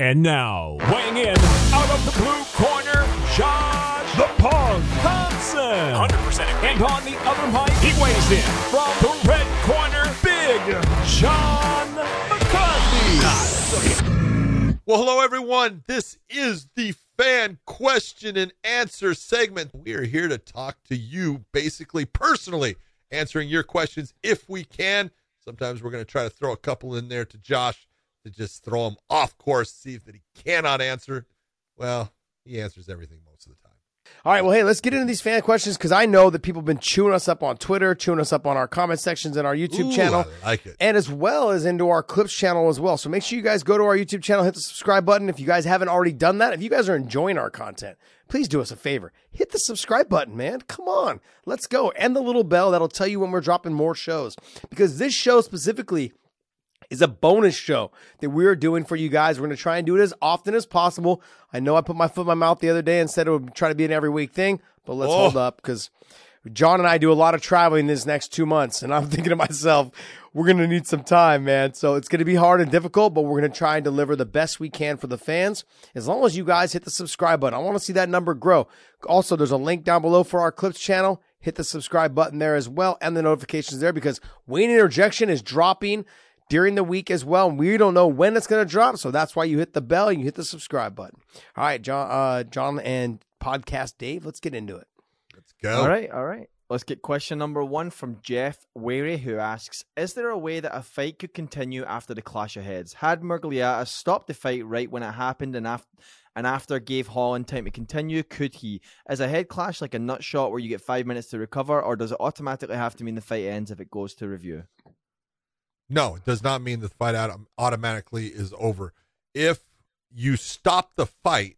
And now, weighing in out of the blue corner, Josh the Punk Thomson. 100% And on the other mic, he weighs in from the red corner, Big John McCarthy. Well, hello, everyone. This is the fan question and answer segment. We are here to talk to you, basically, personally, answering your questions if we can. Sometimes we're going to try to throw a couple in there to Josh to just throw him off course, see that he cannot answer. Well, he answers everything most of the time. All right, well, hey, let's get into these fan questions because I know that people have been chewing us up on Twitter, chewing us up on our comment sections and our YouTube Ooh, channel, I like it. and as well as into our clips channel as well. So make sure you guys go to our YouTube channel, hit the subscribe button if you guys haven't already done that. If you guys are enjoying our content, please do us a favor, hit the subscribe button, man. Come on, let's go, and the little bell that'll tell you when we're dropping more shows because this show specifically is a bonus show that we're doing for you guys. We're going to try and do it as often as possible. I know I put my foot in my mouth the other day and said it would try to be an every week thing, but let's Oh. hold up because John and I do a lot of traveling this next two months, and I'm thinking to myself, we're going to need some time, man. So it's going to be hard and difficult, but we're going to try and deliver the best we can for the fans. As long as you guys hit the subscribe button, I want to see that number grow. Also, there's a link down below for our clips channel. Hit the subscribe button there as well, and the notifications there because Wayne Interjection is dropping during the week as well. And we don't know when it's going to drop, so that's why you hit the bell and you hit the subscribe button. All right, John, uh, John, and podcast Dave, let's get into it. Let's go. All right, all right. Let's get question number one from Jeff Wary, who asks Is there a way that a fight could continue after the clash of heads? Had Miragliotta stopped the fight right when it happened and after, and after gave Holland time to continue, could he? Is a head clash like a nut shot where you get five minutes to recover, or does it automatically have to mean the fight ends if it goes to review? No, it does not mean the fight automatically is over. If you stop the fight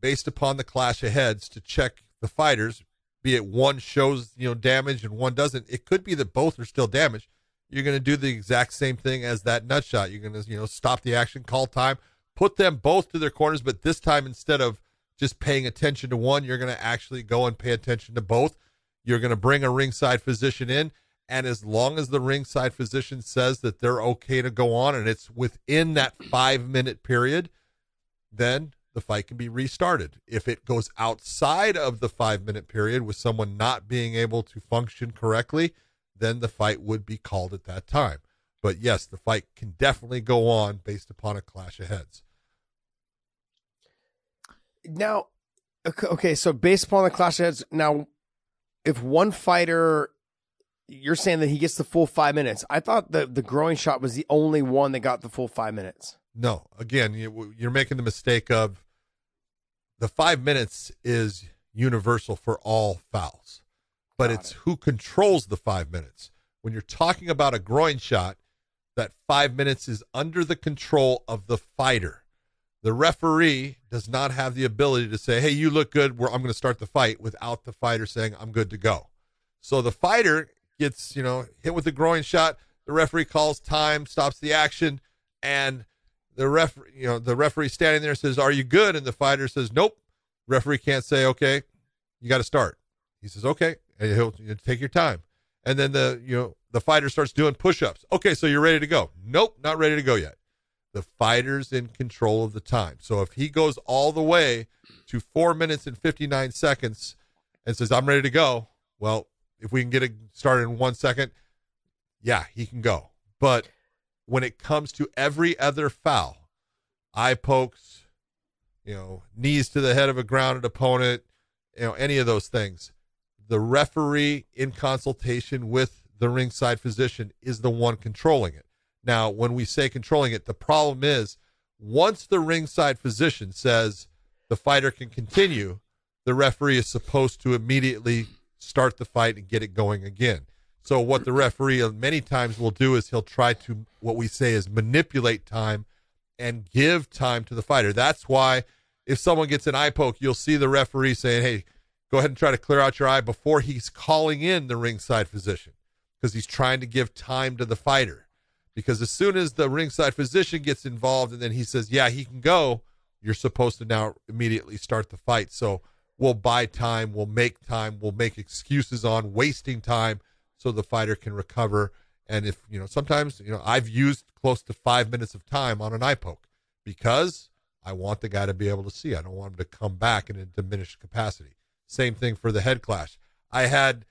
based upon the clash of heads to check the fighters, be it one shows you know damage and one doesn't, it could be that both are still damaged. You're going to do the exact same thing as that nut shot. You're going to you know stop the action, call time, put them both to their corners, but this time instead of just paying attention to one, you're going to actually go and pay attention to both. You're going to bring a ringside physician in, and as long as the ringside physician says that they're okay to go on and it's within that five minute period, then the fight can be restarted. If it goes outside of the five minute period with someone not being able to function correctly, then the fight would be called at that time. But yes, the fight can definitely go on based upon a clash of heads. Now, okay, so based upon the clash of heads, now, if one fighter, you're saying that he gets the full five minutes. I thought the the growing shot was the only one that got the full five minutes. No, again, you, you're making the mistake of the five minutes is universal for all fouls, but Got it's it. who controls the five minutes. When you're talking about a groin shot, that five minutes is under the control of the fighter. The referee does not have the ability to say, "Hey, you look good. We're, I'm going to start the fight," without the fighter saying, "I'm good to go." So the fighter gets, you know, hit with the groin shot. The referee calls time, stops the action, and the ref, you know, the referee standing there says, "Are you good?" And the fighter says, "Nope." Referee can't say, "Okay, you got to start." He says, "Okay," and he'll you know, take your time. And then the you know the fighter starts doing push-ups. Okay, so you're ready to go? Nope, not ready to go yet. The fighter's in control of the time. So if he goes all the way to four minutes and 59 seconds and says, I'm ready to go, well, if we can get it started in one second, yeah, he can go. But when it comes to every other foul, eye pokes, you know, knees to the head of a grounded opponent, you know, any of those things, the referee in consultation with the ringside physician is the one controlling it. Now, when we say controlling it, the problem is once the ringside physician says the fighter can continue, the referee is supposed to immediately start the fight and get it going again. So what the referee uh, many times will do is he'll try to what we say is manipulate time and give time to the fighter. That's why if someone gets an eye poke, you'll see the referee saying, "Hey, go ahead and try to clear out your eye before he's calling in the ringside physician because he's trying to give time to the fighter. Because as soon as the ringside physician gets involved and then he says, "Yeah, he can go," you're supposed to now immediately start the fight. So we'll buy time, we'll make time, we'll make excuses on wasting time so the fighter can recover. And if, you know, sometimes, you know, I've used close to five minutes of time on an eye poke because I want the guy to be able to see. I don't want him to come back in a diminished capacity. Same thing for the head clash. I had,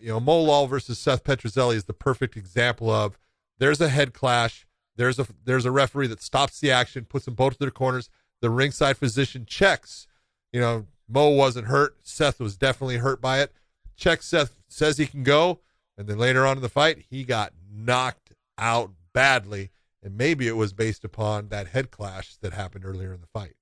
you know, Mo Lawal versus Seth Petruzelli is the perfect example of there's a head clash. There's a there's a referee that stops the action, puts them both to their corners. The ringside physician checks. You know, Mo wasn't hurt. Seth was definitely hurt by it. Check Seth, says he can go, and then later on in the fight, he got knocked out badly. And maybe it was based upon that head clash that happened earlier in the fight.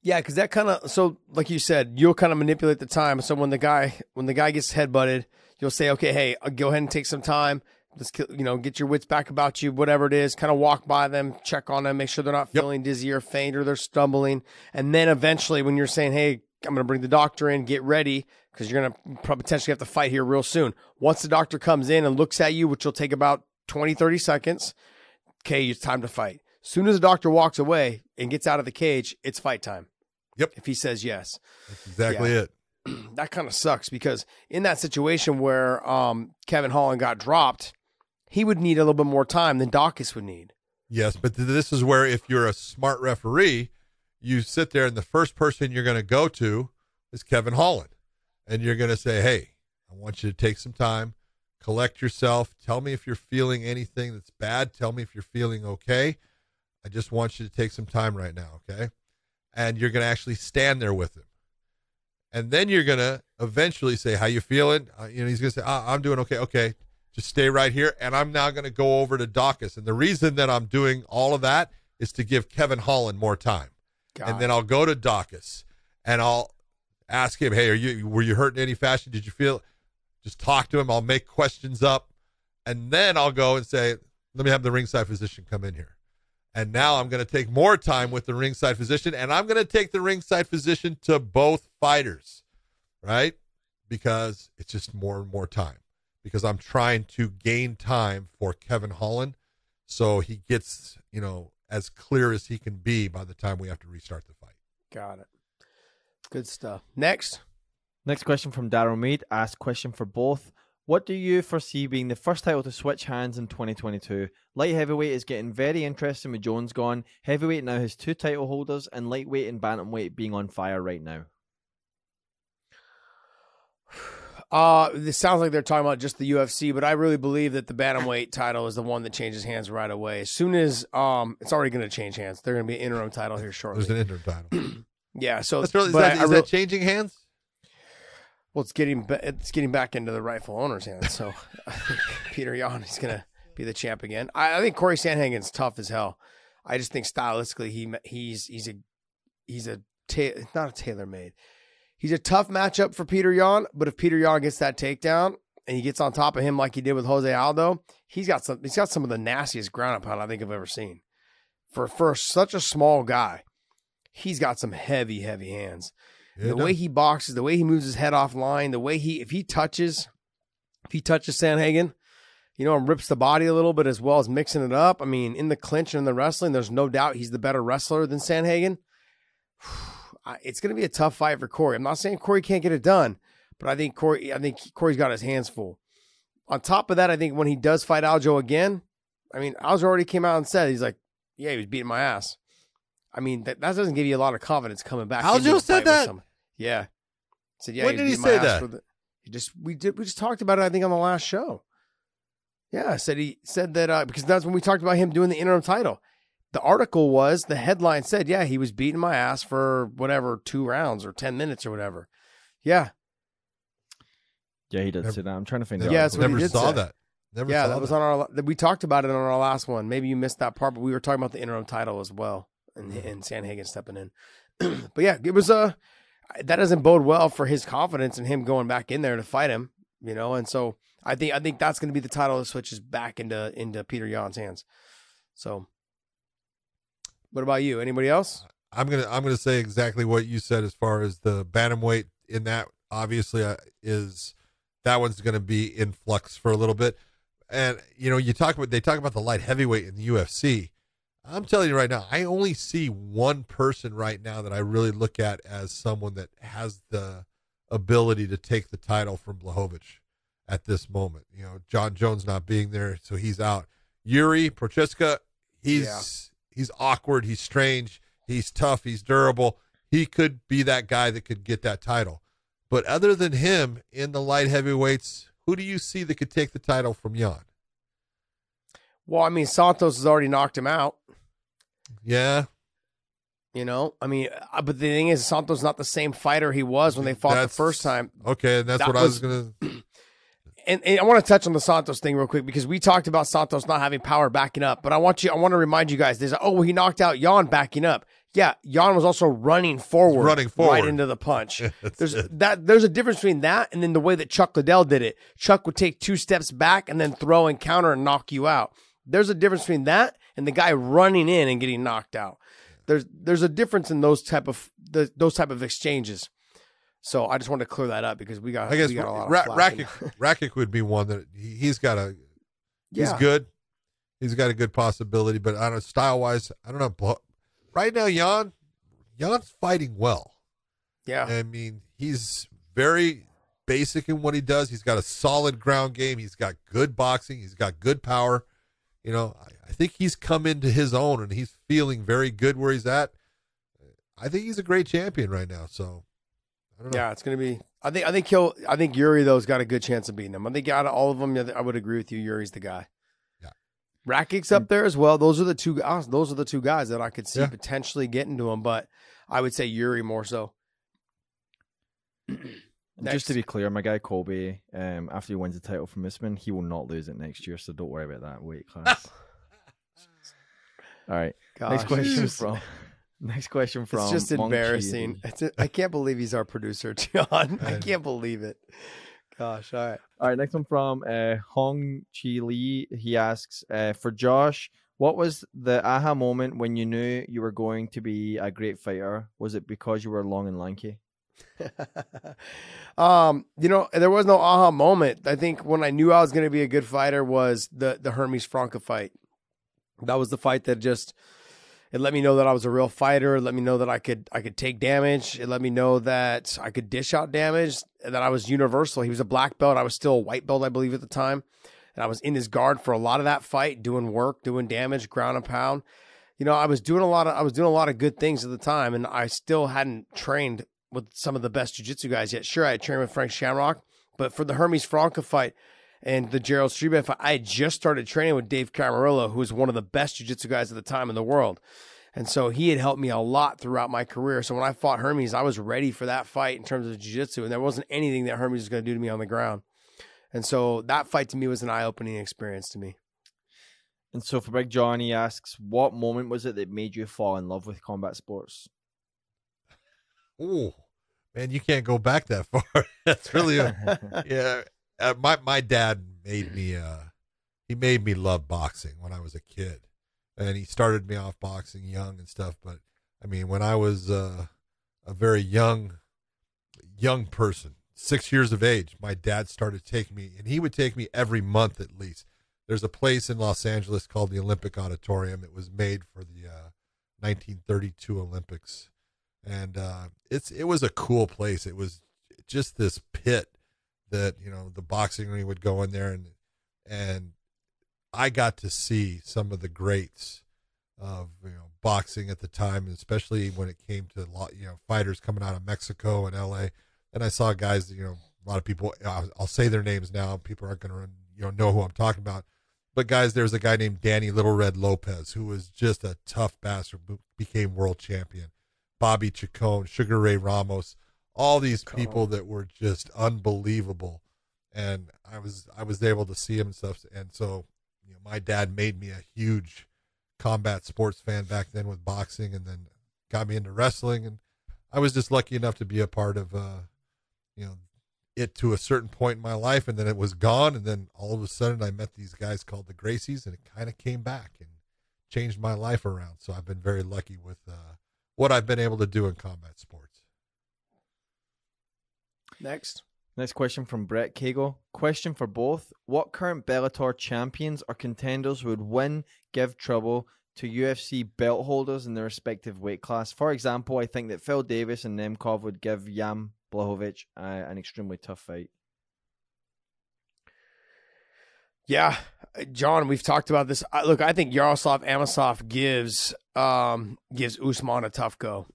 Yeah, because that kind of so like you said, you'll kind of manipulate the time. So when the guy when the guy gets headbutted, you'll say, okay, hey, I'll go ahead and take some time. Let's you know get your wits back about you, whatever it is. Kind of walk by them, check on them, make sure they're not Yep. feeling dizzy or faint or they're stumbling. And then eventually, when you're saying, hey, I'm going to bring the doctor in, get ready because you're going to potentially have to fight here real soon. Once the doctor comes in and looks at you, which will take about 20, 30 seconds, okay, it's time to fight. Soon as the doctor walks away and gets out of the cage, it's fight time. Yep. If he says yes. That's exactly it. that kind of sucks because in that situation where um, Kevin Holland got dropped, he would need a little bit more time than Dawkins would need. Yes, but th- this is where if you're a smart referee, you sit there and the first person you're going to go to is Kevin Holland. And you're going to say, hey, I want you to take some time, collect yourself. Tell me if you're feeling anything that's bad. Tell me if you're feeling okay. I just want you to take some time right now, okay? And you're going to actually stand there with him. And then you're going to eventually say, how you feeling? Uh, you know, he's going to say, ah, I'm doing okay. Okay, just stay right here. And I'm now going to go over to Dawkins. And the reason that I'm doing all of that is to give Kevin Holland more time. God. And then I'll go to Dawkins and I'll ask him, hey, are you were you hurt in any fashion? Did you feel? Just talk to him. I'll make questions up, and then I'll go and say, let me have the ringside physician come in here. And now I'm going to take more time with the ringside physician, and I'm going to take the ringside physician to both fighters, right? Because it's just more and more time. Because I'm trying to gain time for Kevin Holland, so he gets you know as clear as he can be by the time we have to restart the fight. Got it. Good stuff. Next. Next question from Daryl Mead. Asked question for both. What do you foresee being the first title to switch hands in 2022? Light heavyweight is getting very interesting with Jones gone. Heavyweight now has two title holders, and lightweight and bantamweight being on fire right now. Uh, this sounds like they're talking about just the UFC, but I really believe that the bantamweight title is the one that changes hands right away. As soon as um, it's already going to change hands. They're going to be an interim title here shortly. There's an interim title. yeah, so That's really, is, that, I- is I that changing hands? well, it's getting ba- it's getting back into the rightful owner's hands. So I think Peter Yan is going to be the champ again. I, I think Corey Sandhagen's tough as hell. I just think stylistically he he's he's a he's a ta- not a tailor made. He's a tough matchup for Peter Yan, but if Peter Yan gets that takedown and he gets on top of him like he did with Jose Aldo, he's got some he's got some of the nastiest ground and pound I think I've ever seen. For for such a small guy, he's got some heavy, heavy hands. Yeah, the way he boxes, the way he moves his head off line, the way he if he touches if he touches Sandhagen, you know, and rips the body a little bit as well as mixing it up. I mean, in the clinch and in the wrestling, there's no doubt he's the better wrestler than Sandhagen. I- It's going to be a tough fight for Corey. I'm not saying Corey can't get it done, but I think Corey, I think Corey's got his hands full. On top of that, I think when he does fight Aljo again, I mean, Aljo already came out and said he's like, yeah, he was beating my ass. I mean, that, that doesn't give you a lot of confidence coming back. Aljo said that? Yeah. Said, yeah. When did he say that? the- he just we did we just talked about it. I think on the last show. Yeah, said he said that uh, because that's when we talked about him doing the interim title. The article was the headline said, yeah, he was beating my ass for whatever two rounds or ten minutes or whatever. Yeah, Yeah, he did Never- say that. I'm trying to find out. Yeah, that's what he Never did saw say. that. Never yeah, saw that was on our. We talked about it on our last one. Maybe you missed that part, but we were talking about the interim title as well, and mm-hmm. and Sandhagen stepping in. but yeah, it was a. that doesn't bode well for his confidence and him going back in there to fight him. You know, and so I think I think that's going to be the title that switches back into into Peter Yan's hands. So, what about you? Anybody else? I'm gonna I'm gonna say exactly what you said as far as the bantamweight in that obviously uh, is that one's gonna be in flux for a little bit, and you know you talk about they talk about the light heavyweight in the UFC. I'm telling you right now, I only see one person right now that I really look at as someone that has the ability to take the title from Blachowicz at this moment. You know, John Jones not being there, so he's out. Yuri Prochazka, he's he's awkward, he's strange. He's tough. He's durable. He could be that guy that could get that title. But other than him in the light heavyweights, who do you see that could take the title from Yan? Well, I mean, Santos has already knocked him out. Yeah. You know, I mean, uh, but the thing is, Santos not the same fighter he was when they fought That's- the first time. Okay, and that's That what I was was- going to. And, and I want to touch on the Santos thing real quick because we talked about Santos not having power backing up. But I want you, I want to remind you guys, there's oh, he knocked out Jan backing up. Yeah, Jan was also running forward, Running forward. right into the punch. There's it. that. There's a difference between that and then the way that Chuck Liddell did it. Chuck would take two steps back and then throw and counter and knock you out. There's a difference between that and the guy running in and getting knocked out. There's there's a difference in those type of the, those type of exchanges. So I just wanted to clear that up because we got I guess we got a lot of Ra- Rakic, Rakic would be one that he, he's got a. He's Yeah. good. He's got a good possibility, but I don't know style wise. I don't know. but Right now, Jan, Jan's fighting well. yeah. I mean, he's very basic in what he does. He's got a solid ground game. He's got good boxing. He's got good power. You know, I, I think he's come into his own and he's feeling very good where he's at. I think he's a great champion right now. So, I don't know. Yeah, it's gonna be. I think. I think he'll. I think Yuri though's got a good chance of beating him. I think out of all of them, I would agree with you. Yuri's the guy. Yeah. Rakic's up there as well. Those are the two. guys. Those are the two guys that I could see Yeah. potentially getting to him. But I would say Yuri more so. And Just to be clear, my guy Colby, um, after he wins the title from Usman, he will not lose it next year, so don't worry about that weight class. All right. next Gosh. question It's from. Next question from. It's just Monk embarrassing. It's I can't believe he's our producer, John. I I- can't believe it. Gosh, all right. All right, next one from uh, Hong Chi Lee. He asks uh, for Josh, what was the aha moment when you knew you were going to be a great fighter? Was it because you were long and lanky? um, you know, there was no aha moment. I think when I knew I was going to be a good fighter was the the Hermes Franca fight. That was the fight that just it let me know that I was a real fighter. It let me know that I could I could take damage. It let me know that I could dish out damage. and That I was universal. He was a black belt. I was still a white belt, I believe, at the time. And I was in his guard for a lot of that fight, doing work, doing damage, ground and pound. You know, I was doing a lot of I was doing a lot of good things at the time, and I still hadn't trained with some of the best jiu-jitsu guys yet. Sure, I had trained with Frank Shamrock, but for the Hermes Franca fight and the Gerald Strebendt fight, I had just started training with Dave Camarillo, who was one of the best jiu-jitsu guys at the time in the world. And so he had helped me a lot throughout my career. So when I fought Hermes, I was ready for that fight in terms of jiu-jitsu, and there wasn't anything that Hermes was going to do to me on the ground. And so that fight to me was an eye-opening experience to me. And so for Big John, he asks, what moment was it that made you fall in love with combat sports? Oh, man, you can't go back that far. That's really a, yeah. Uh, my my dad made me uh he made me love boxing when I was a kid, and he started me off boxing young and stuff. But I mean, when I was uh, a very young young person, six years of age, my dad started taking me, and he would take me every month at least. There's a place in Los Angeles called the Olympic Auditorium. It was made for the uh, 1932 Olympics, and uh, it's it was a cool place. It was just this pit that you know the boxing ring would go in there, and and I got to see some of the greats of you know boxing at the time, especially when it came to you know fighters coming out of Mexico and L.A. And I saw guys, you know, a lot of people. I'll, say their names now. People aren't going to you know know who I'm talking about. But guys, there's a guy named Danny Little Red Lopez who was just a tough bastard, became world champion. Bobby Chacon, Sugar Ray Ramos, all these people that were just unbelievable. And I was I was able to see him and stuff. And so, you know, my dad made me a huge combat sports fan back then with boxing, and then got me into wrestling. And I was just lucky enough to be a part of, uh, you know, it to a certain point in my life, and then it was gone. And then all of a sudden, I met these guys called the Gracies, and it kind of came back and changed my life around. So I've been very lucky with uh, what I've been able to do in combat sports. Next. Next question from Brett Cagle. Question for both. What current Bellator champions or contenders would win, give trouble to UFC belt holders in their respective weight class? For example, I think that Phil Davis and Nemkov would give Yam Blachowicz uh, an extremely tough fight. Yeah, John, we've talked about this. I, look, I think Yaroslav Amosov gives um gives Usman a tough go.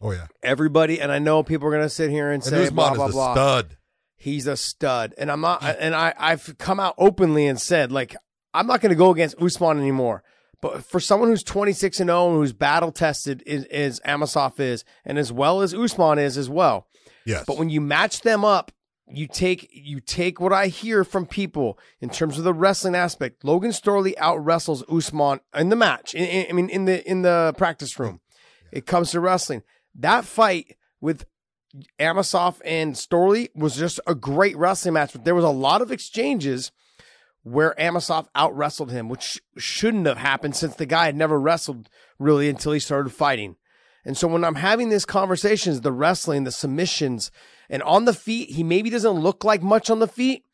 Oh yeah, Everybody, and I know people are gonna sit here and, and say blah blah a blah. stud. He's a stud, and I'm not. And I I've come out openly and said like I'm not gonna go against Usman anymore. But for someone who's 26 and 0 and who's battle tested is, is Amosov is, and as well as Usman is as well. Yes, But when you match them up, you take you take what I hear from people in terms of the wrestling aspect. Logan Storley out wrestles Usman in the match. In, in- I mean, in the in the practice room, it comes to wrestling. That fight with Amosov and Storley was just a great wrestling match. But there was a lot of exchanges where Amosov out wrestled him, which shouldn't have happened since the guy had never wrestled really until he started fighting. And so when I'm having these conversations, the wrestling, the submissions, and on the feet, he maybe doesn't look like much on the feet,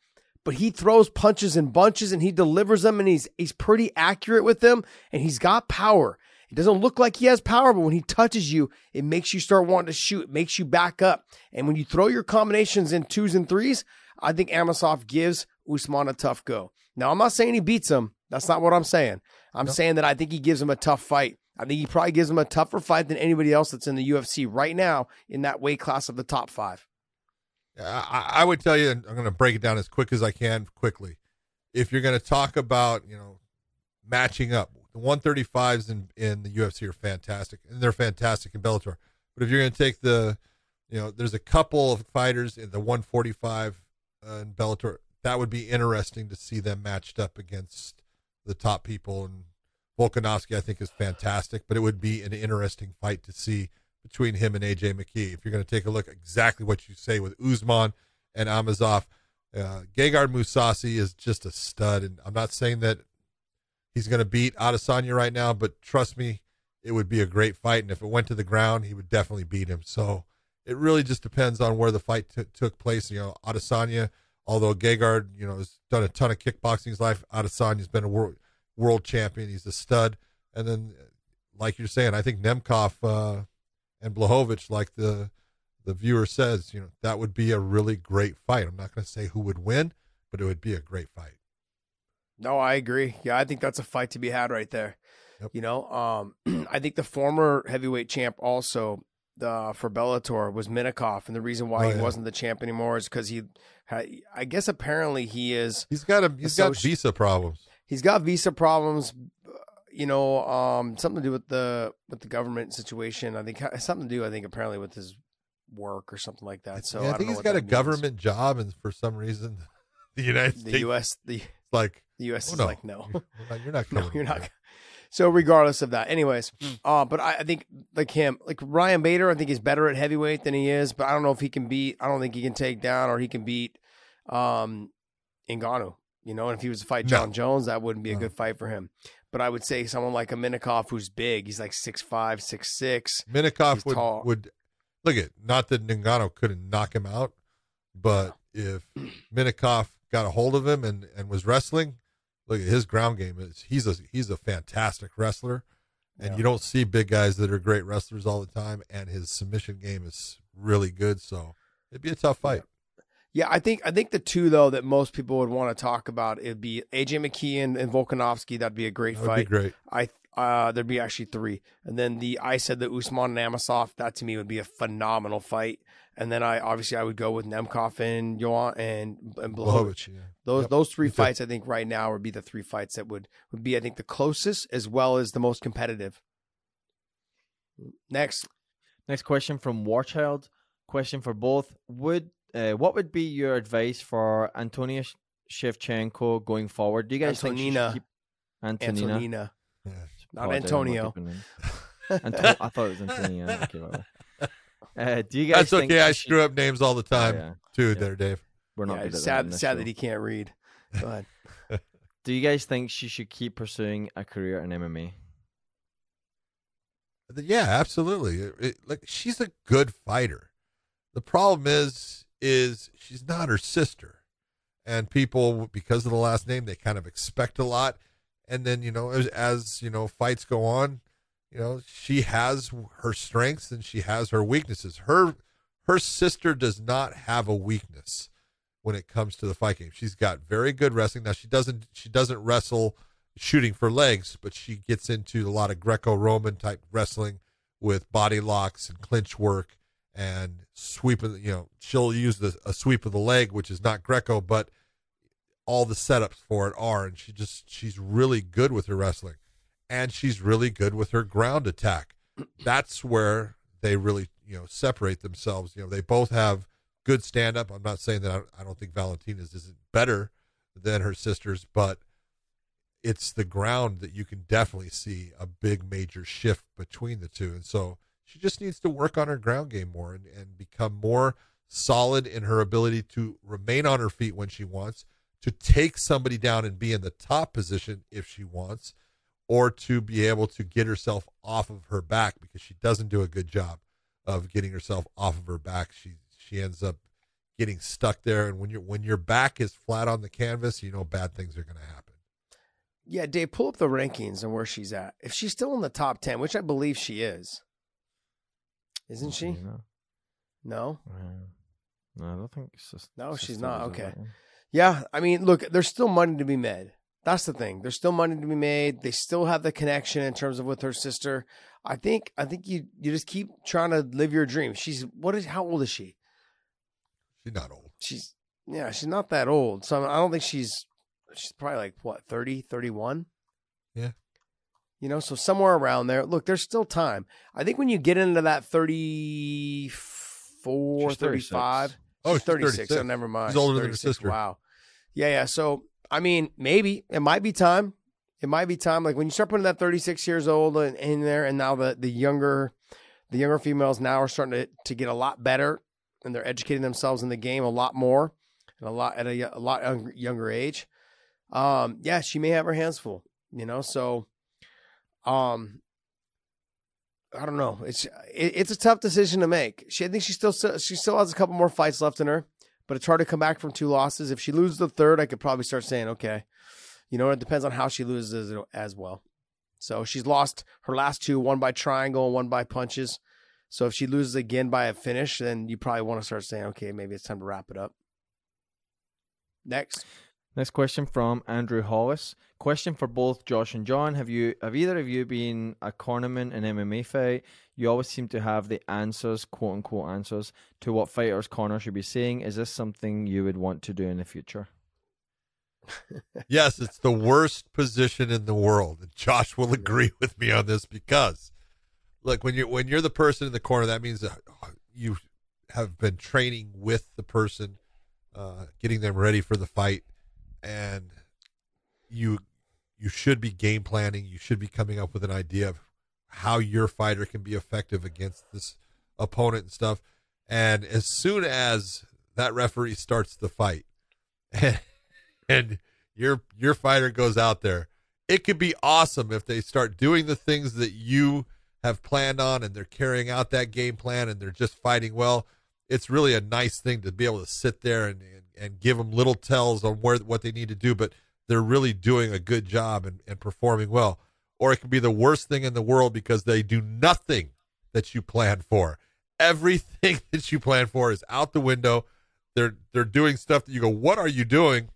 but he throws punches in bunches and he delivers them and he's he's pretty accurate with them and he's got power. It doesn't look like he has power, but when he touches you, it makes you start wanting to shoot. It makes you back up. And when you throw your combinations in twos and threes, I think Amosov gives Usman a tough go. Now, I'm not saying he beats him. That's not what I'm saying. I'm saying that I think he gives him a tough fight. I think he probably gives him a tougher fight than anybody else that's in the UFC right now in that weight class of the top five. I, I would tell you, and I'm going to break it down as quick as I can quickly. If you're going to talk about, you know, matching up, the 135s in, in the UFC are fantastic, and they're fantastic in Bellator. But if you're going to take the, you know, there's a couple of fighters in the 145 uh, in Bellator that would be interesting to see them matched up against the top people. And Volkanovski, I think, is fantastic, but it would be an interesting fight to see between him and AJ McKee. If you're going to take a look exactly what you say with Usman and Amosov, uh, Gegard Mousasi is just a stud, and I'm not saying that he's going to beat Adesanya right now, but trust me, it would be a great fight, and if it went to the ground, he would definitely beat him. So it really just depends on where the fight t- took place. You know, Adesanya, although Gegard, you know, has done a ton of kickboxing in his life, Adesanya's been a world world champion. He's a stud, and then, like you're saying, I think Nemkov. Uh, and Blachowicz, like the the viewer says, you know, that would be a really great fight. I'm not going to say who would win, but it would be a great fight. No, I agree. Yeah, I think that's a fight to be had right there. Yep. You know, um, I think the former heavyweight champ also uh, for Bellator was Minakov, and the reason why Oh, he yeah. wasn't the champ anymore is because he, had, I guess, apparently he is. He's got a he's got visa problems. He's got visa problems. uh, You know, um, something to do with the with the government situation. I think something to do. I think apparently with his work or something like that. So Yeah, I, don't think he's got a means. government job, and for some reason, the United The States U.S. The like, the U.S. oh, is no, like no. you're not, you're not No, you're not. So regardless of that, anyways, Hmm. uh, but I, I think like him, like Ryan Bader, I think he's better at heavyweight than he is, but I don't know if he can beat. I don't think he can take down or he can beat um, Ngannou. You know, and if he was to fight No. John Jones, that wouldn't be a No. good fight for him. But I would say someone like a Minakov who's big. He's like six five, six six. Minakov would tall. would look at not that Ngannou couldn't knock him out, but if Minakov got a hold of him and and was wrestling, look at his ground game is he's a he's a fantastic wrestler, and Yeah. you don't see big guys that are great wrestlers all the time, and his submission game is really good. So it'd be a tough fight. Yeah, I think I think the two though that most people would want to talk about it'd be AJ McKee and, and Volkanovski. That'd be a great That would fight. be great. I uh there'd be actually three, and then the I said the Usman and Amosov. That to me would be a phenomenal fight. And then I obviously I would go with Nemkov and Yoan and and Blachowicz. Blachowicz, yeah. Those Yep, those three fights I think right now would be the three fights that would would be I think the closest as well as the most competitive. Next, Next question from Warchild. Question for both. Would uh, what would be your advice for Antonia Shevchenko going forward? Do you guys think she should Antonina. keep Antonina? Antonina, Yeah. Not Apologize, Antonio. Anto- I thought it was Antonio. Okay. Uh, do you guys That's think okay. I screw up names all the Oh, time yeah. too. Yeah. There, Dave. We're not Yeah, good sad sad show. that he can't read. Go ahead. Do you guys think she should keep pursuing a career in MMA? Yeah, absolutely. It- it- like she's a good fighter. The problem is, is she's not her sister, and people because of the last name they kind of expect a lot, and then you know as, as you know fights go on, you know she has her strengths and she has her weaknesses. Her her sister does not have a weakness. when it comes to the fight game. She's got very good wrestling. Now she doesn't she doesn't wrestle shooting for legs, but she gets into a lot of Greco-Roman type wrestling with body locks and clinch work and sweeping. You know, she'll use the, a sweep of the leg, which is not Greco, but all the setups for it are. And she just she's really good with her wrestling, and she's really good with her ground attack. That's where they really you know separate themselves. You know, they both have good stand up. I'm not saying that I, I don't think Valentina's isn't better than her sisters, but it's the ground that you can definitely see a big major shift between the two. And so she just needs to work on her ground game more and, and become more solid in her ability to remain on her feet when she wants, to take somebody down and be in the top position if she wants, or to be able to get herself off of her back because she doesn't do a good job of getting herself off of her back. She she ends up getting stuck there and when your when your back is flat on the canvas, you know bad things are going to happen. Yeah, Dave, pull up the rankings and where she's at. If she's still in the top 10, which I believe she is. Isn't she? No. No. No, I don't think sis- No, she's not. Okay. that one. Yeah, I mean, look, there's still money to be made. That's the thing. There's still money to be made. They still have the connection in terms of with her sister. I think I think you you just keep trying to live your dream. She's what is how old is she? She's not old. She's yeah, she's not that old. So I don't think she's she's probably like what, 30, 31? Yeah. You know, so somewhere around there. Look, there's still time. I think when you get into that 34, She's 35, 36. Oh, she's she's 36. 36. Oh, never mind. She's older than her 36. sister. Wow. Yeah, yeah. So, I mean, maybe it might be time. It might be time. Like when you start putting that 36 years old in, in there, and now the the younger, the younger females now are starting to, to get a lot better, and they're educating themselves in the game a lot more, and a lot at a, a lot younger, younger age. Um, yeah, she may have her hands full. You know, so, um, I don't know. It's it, it's a tough decision to make. She, I think she still she still has a couple more fights left in her, but it's hard to come back from two losses. If she loses the third, I could probably start saying, okay, you know, it depends on how she loses as well. So she's lost her last two, one by triangle and one by punches. So if she loses again by a finish, then you probably want to start saying, okay, maybe it's time to wrap it up. Next. Next question from Andrew Hollis. Question for both Josh and John. Have you have either of you been a cornerman in MMA fight? You always seem to have the answers, quote unquote answers, to what fighters corner should be saying. Is this something you would want to do in the future? Yes, it's the worst position in the world. And Josh will agree with me on this because look, when you're when you're the person in the corner, that means that you have been training with the person, uh, getting them ready for the fight, and you you should be game planning. You should be coming up with an idea of how your fighter can be effective against this opponent and stuff. And as soon as that referee starts the fight, and, and your your fighter goes out there, it could be awesome if they start doing the things that you have planned on and they're carrying out that game plan and they're just fighting well. It's really a nice thing to be able to sit there and, and, give them little tells on where what they need to do, but they're really doing a good job and, and performing well. Or it can be the worst thing in the world because they do nothing that you plan for. Everything that you plan for is out the window. They're they're doing stuff that you go, "What are you doing?"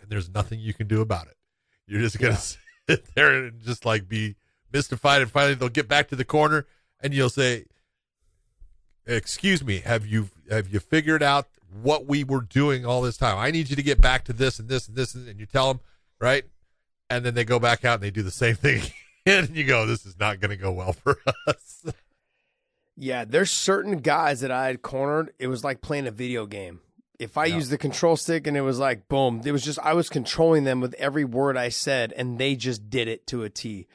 And there's nothing you can do about it. You're just gonna sit there and just like be mystified, and finally they'll get back to the corner, and you'll say, "Excuse me, have you have you figured out what we were doing all this time? I need you to get back to this and this and this," and you tell them, right? And then they go back out and they do the same thing, and you go, "This is not going to go well for us." Yeah, there's certain guys that I had cornered. It was like playing a video game. If I Yeah. used the control stick and it was like boom, it was just I was controlling them with every word I said, and they just did it to a T,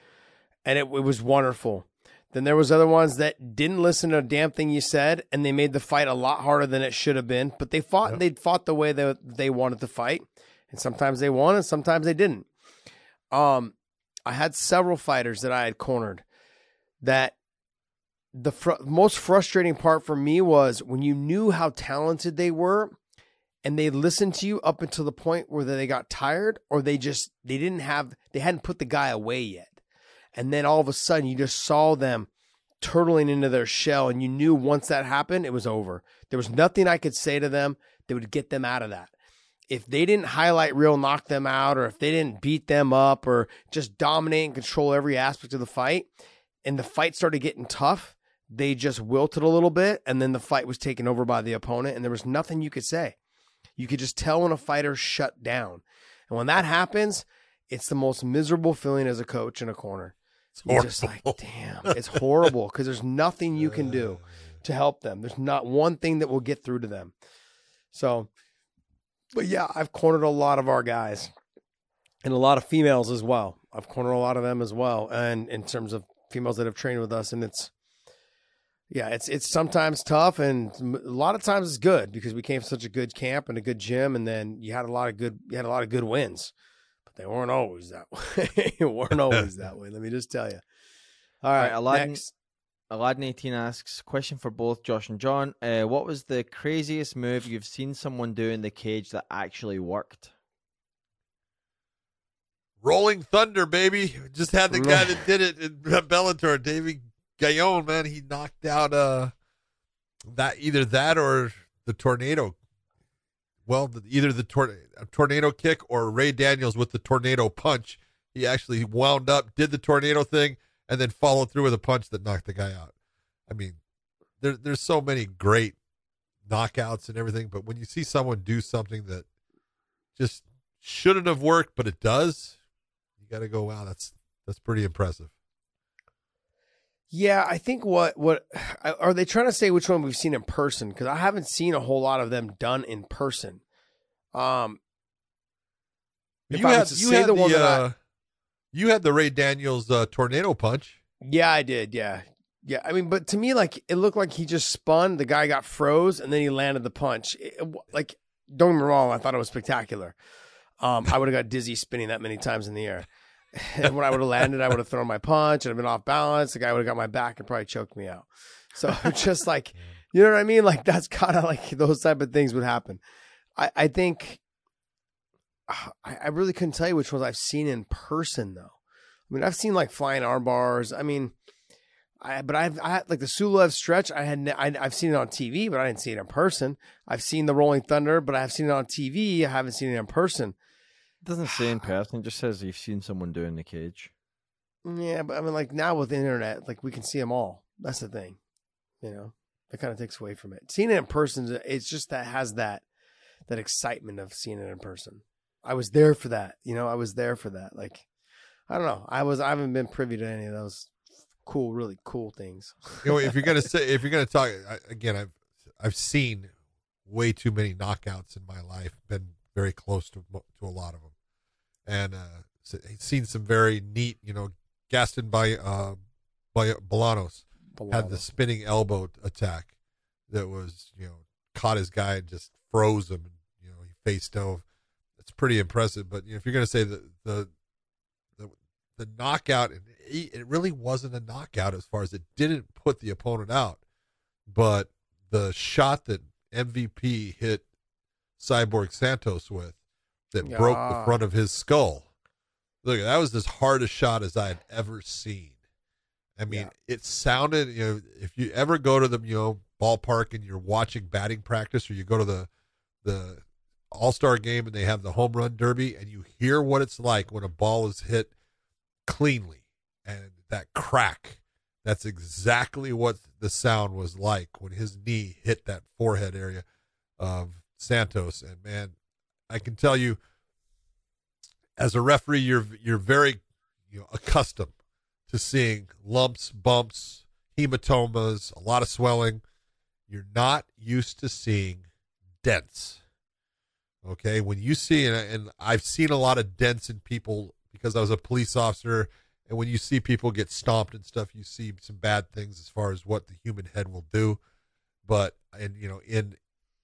and it, it was wonderful. Then there was other ones that didn't listen to a damn thing you said, and they made the fight a lot harder than it should have been. But they fought. Yep. They fought the way that they wanted to fight, and sometimes they won, and sometimes they didn't. Um, I had several fighters that I had cornered that the fr- most frustrating part for me was when you knew how talented they were and they listened to you up until the point where they got tired or they just they didn't have they hadn't put the guy away yet and then all of a sudden you just saw them turtling into their shell and you knew once that happened it was over there was nothing i could say to them that would get them out of that. If they didn't highlight real knock them out, or if they didn't beat them up, or just dominate and control every aspect of the fight, and the fight started getting tough, they just wilted a little bit, and then the fight was taken over by the opponent, and there was nothing you could say. You could just tell when a fighter shut down. And when that happens, it's the most miserable feeling as a coach in a corner. It's You're just like, damn, it's horrible because there's nothing you can do to help them. There's not one thing that will get through to them. So, but yeah, I've cornered a lot of our guys and a lot of females as well. I've cornered a lot of them as well. And in terms of females that have trained with us, and it's, yeah, it's it's sometimes tough, and a lot of times it's good because we came from such a good camp and a good gym, and then you had a lot of good you had a lot of good wins, they weren't always that way. they weren't always that way. Let me just tell you. All right, Right, Aladdin- next. Aladdin eighteen asks question for both Josh and John. Uh, what was the craziest move you've seen someone do in the cage that actually worked? Rolling Thunder, baby. Just had the guy that did it in Bellator, David Gayon, man. He knocked out uh that either that or the tornado. Well, the, either the tor- tornado kick or Ray Daniels with the tornado punch. He actually wound up, did the tornado thing, and then followed through with a punch that knocked the guy out. I mean, there, there's so many great knockouts and everything, but when you see someone do something that just shouldn't have worked, but it does, you got to go, wow, that's that's pretty impressive. Yeah, I think what what are they trying to say? Which one we've seen in person? Because I haven't seen a whole lot of them done in person. Um, If you I had, to say the one that I- uh, you had the Ray Daniels uh, tornado punch. yeah, I did. Yeah, yeah. I mean, but to me, like it looked like he just spun. The guy got froze, and then he landed the punch. It- it- like, don't get me wrong, I thought it was spectacular. Um, I would have got dizzy spinning that many times in the air. And when I would have landed, I would have thrown my punch and I've been off balance. The guy would have got my back and probably choked me out. So just like, you know what I mean? Like that's kind of like those type of things would happen. I, I think I, I really couldn't tell you which ones I've seen in person though. I mean, I've seen like flying arm bars. I mean, I but I've I had like the Suloev stretch. I had I, I've seen it on TV, but I didn't see it in person. I've seen the Rolling Thunder, but I've seen it on TV. I haven't seen it in person. It doesn't say in person. It just says you've seen someone doing the cage. Yeah, but I mean, like now with the internet, like we can see them all. That's the thing, you know. That kind of takes away from it. Seeing it in person, it's just that has that that excitement of seeing it in person. I was there for that, you know. I was there for that. Like, I don't know. I was. I haven't been privy to any of those cool, really cool things. You know, if you're gonna say, if you're gonna talk I, again, I've I've seen way too many knockouts in my life. Been very close to to a lot of them, and uh, seen some very neat. You know, Gaston by uh, by Bolanos had the spinning elbow attack that was you know caught his guy and just froze him. And, you know, he face dove. It's pretty impressive. But you know, if you're gonna say the the the, the knockout, it really wasn't a knockout as far as it didn't put the opponent out, but the shot that MVP hit Cyborg Santos with that broke the front of his skull. Look, that was as hard a shot as I had ever seen. I mean, Yeah. it sounded, you know, if you ever go to the, you know, ballpark and you're watching batting practice or you go to the the All-Star game and they have the home run derby and you hear what it's like when a ball is hit cleanly and that crack. That's exactly what the sound was like when his knee hit that forehead area of Santos. And man, I can tell you, as a referee, you're you're very you know accustomed to seeing lumps, bumps, hematomas, a lot of swelling. You're not used to seeing dents. Okay, when you see and, and I've seen a lot of dents in people because I was a police officer, and when you see people get stomped and stuff, you see some bad things as far as what the human head will do. But and you know in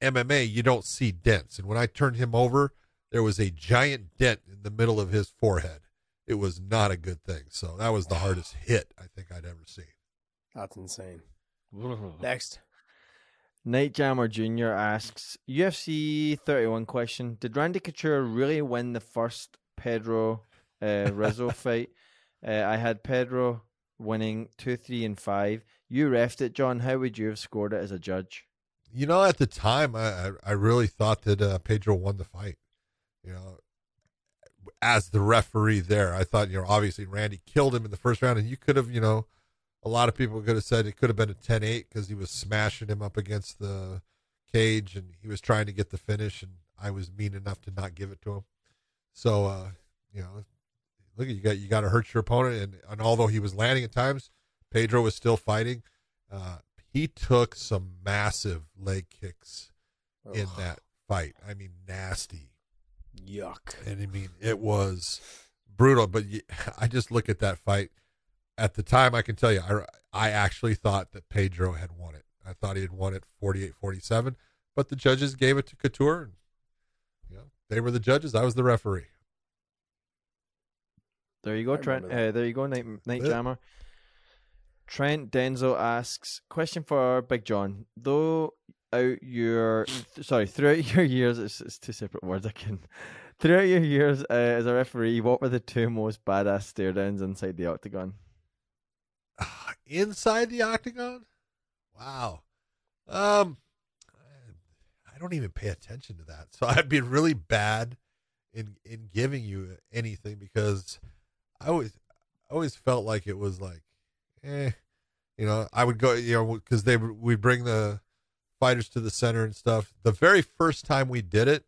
MMA you don't see dents, and when I turned him over, there was a giant dent in the middle of his forehead. It was not a good thing. So that was the hardest hit I think I'd ever seen. That's insane. Next. Night Jammer Jr. asks UFC 31 question Did Randy Couture really win the first Pedro uh, Rizzo fight? Uh, I had Pedro winning 2 3 and 5. You refed it, John. How would you have scored it as a judge? You know, at the time, I I, really thought that uh, Pedro won the fight. You know, as the referee there, I thought you know obviously Randy killed him in the first round, and you could have you know a lot of people could have said it could have been a 10-8 because he was smashing him up against the cage and he was trying to get the finish, and I was mean enough to not give it to him. So uh, you know, look, you got you got to hurt your opponent, and and although he was landing at times, Pedro was still fighting. Uh, he took some massive leg kicks in that fight. I mean, nasty. Yuck. And I mean, it was brutal. But you, I just look at that fight. At the time, I can tell you, I, I actually thought that Pedro had won it. I thought he had won it 48 47, but the judges gave it to Couture. And, you know, they were the judges. I was the referee. There you go, Trent. remember Uh, there you go, Night, Night Yeah. Jammer. Trent Denzel asks question for Big John. Though out your sorry throughout your years, it's, it's two separate words. I can throughout your years uh, as a referee, what were the two most badass stare downs inside the octagon? Inside the octagon? Wow. Um, I don't even pay attention to that. So I'd be really bad in in giving you anything because I always I always felt like it was like, eh, you know. I would go, you know, because they we bring the fighters to the center and stuff. The very first time we did it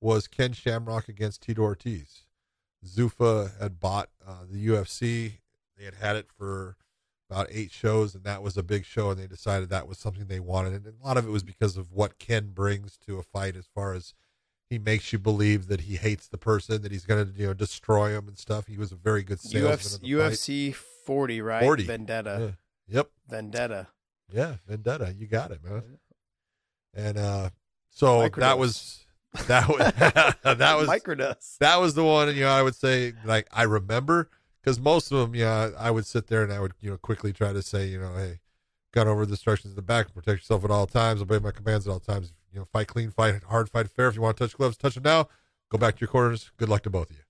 was Ken Shamrock against Tito Ortiz. Zuffa had bought uh, the UFC. They had had it for about eight shows, and that was a big show, and they decided that was something they wanted. And a lot of it was because of what Ken brings to a fight, as far as he makes you believe that he hates the person, that he's going to you know destroy him and stuff. He was a very good salesman. UFC, of the fight. UFC 40, right? 40. Vendetta. Yeah. Yep. Vendetta. Yeah, Vendetta. You got it, man. And uh so Microdose. that was that was that was Microdose. that was the one you know I would say like I remember because most of them yeah I would sit there and I would you know quickly try to say you know hey got over the instructions in the back protect yourself at all times obey my commands at all times you know fight clean fight hard fight fair if you want to touch gloves touch them now go back to your corners. good luck to both of you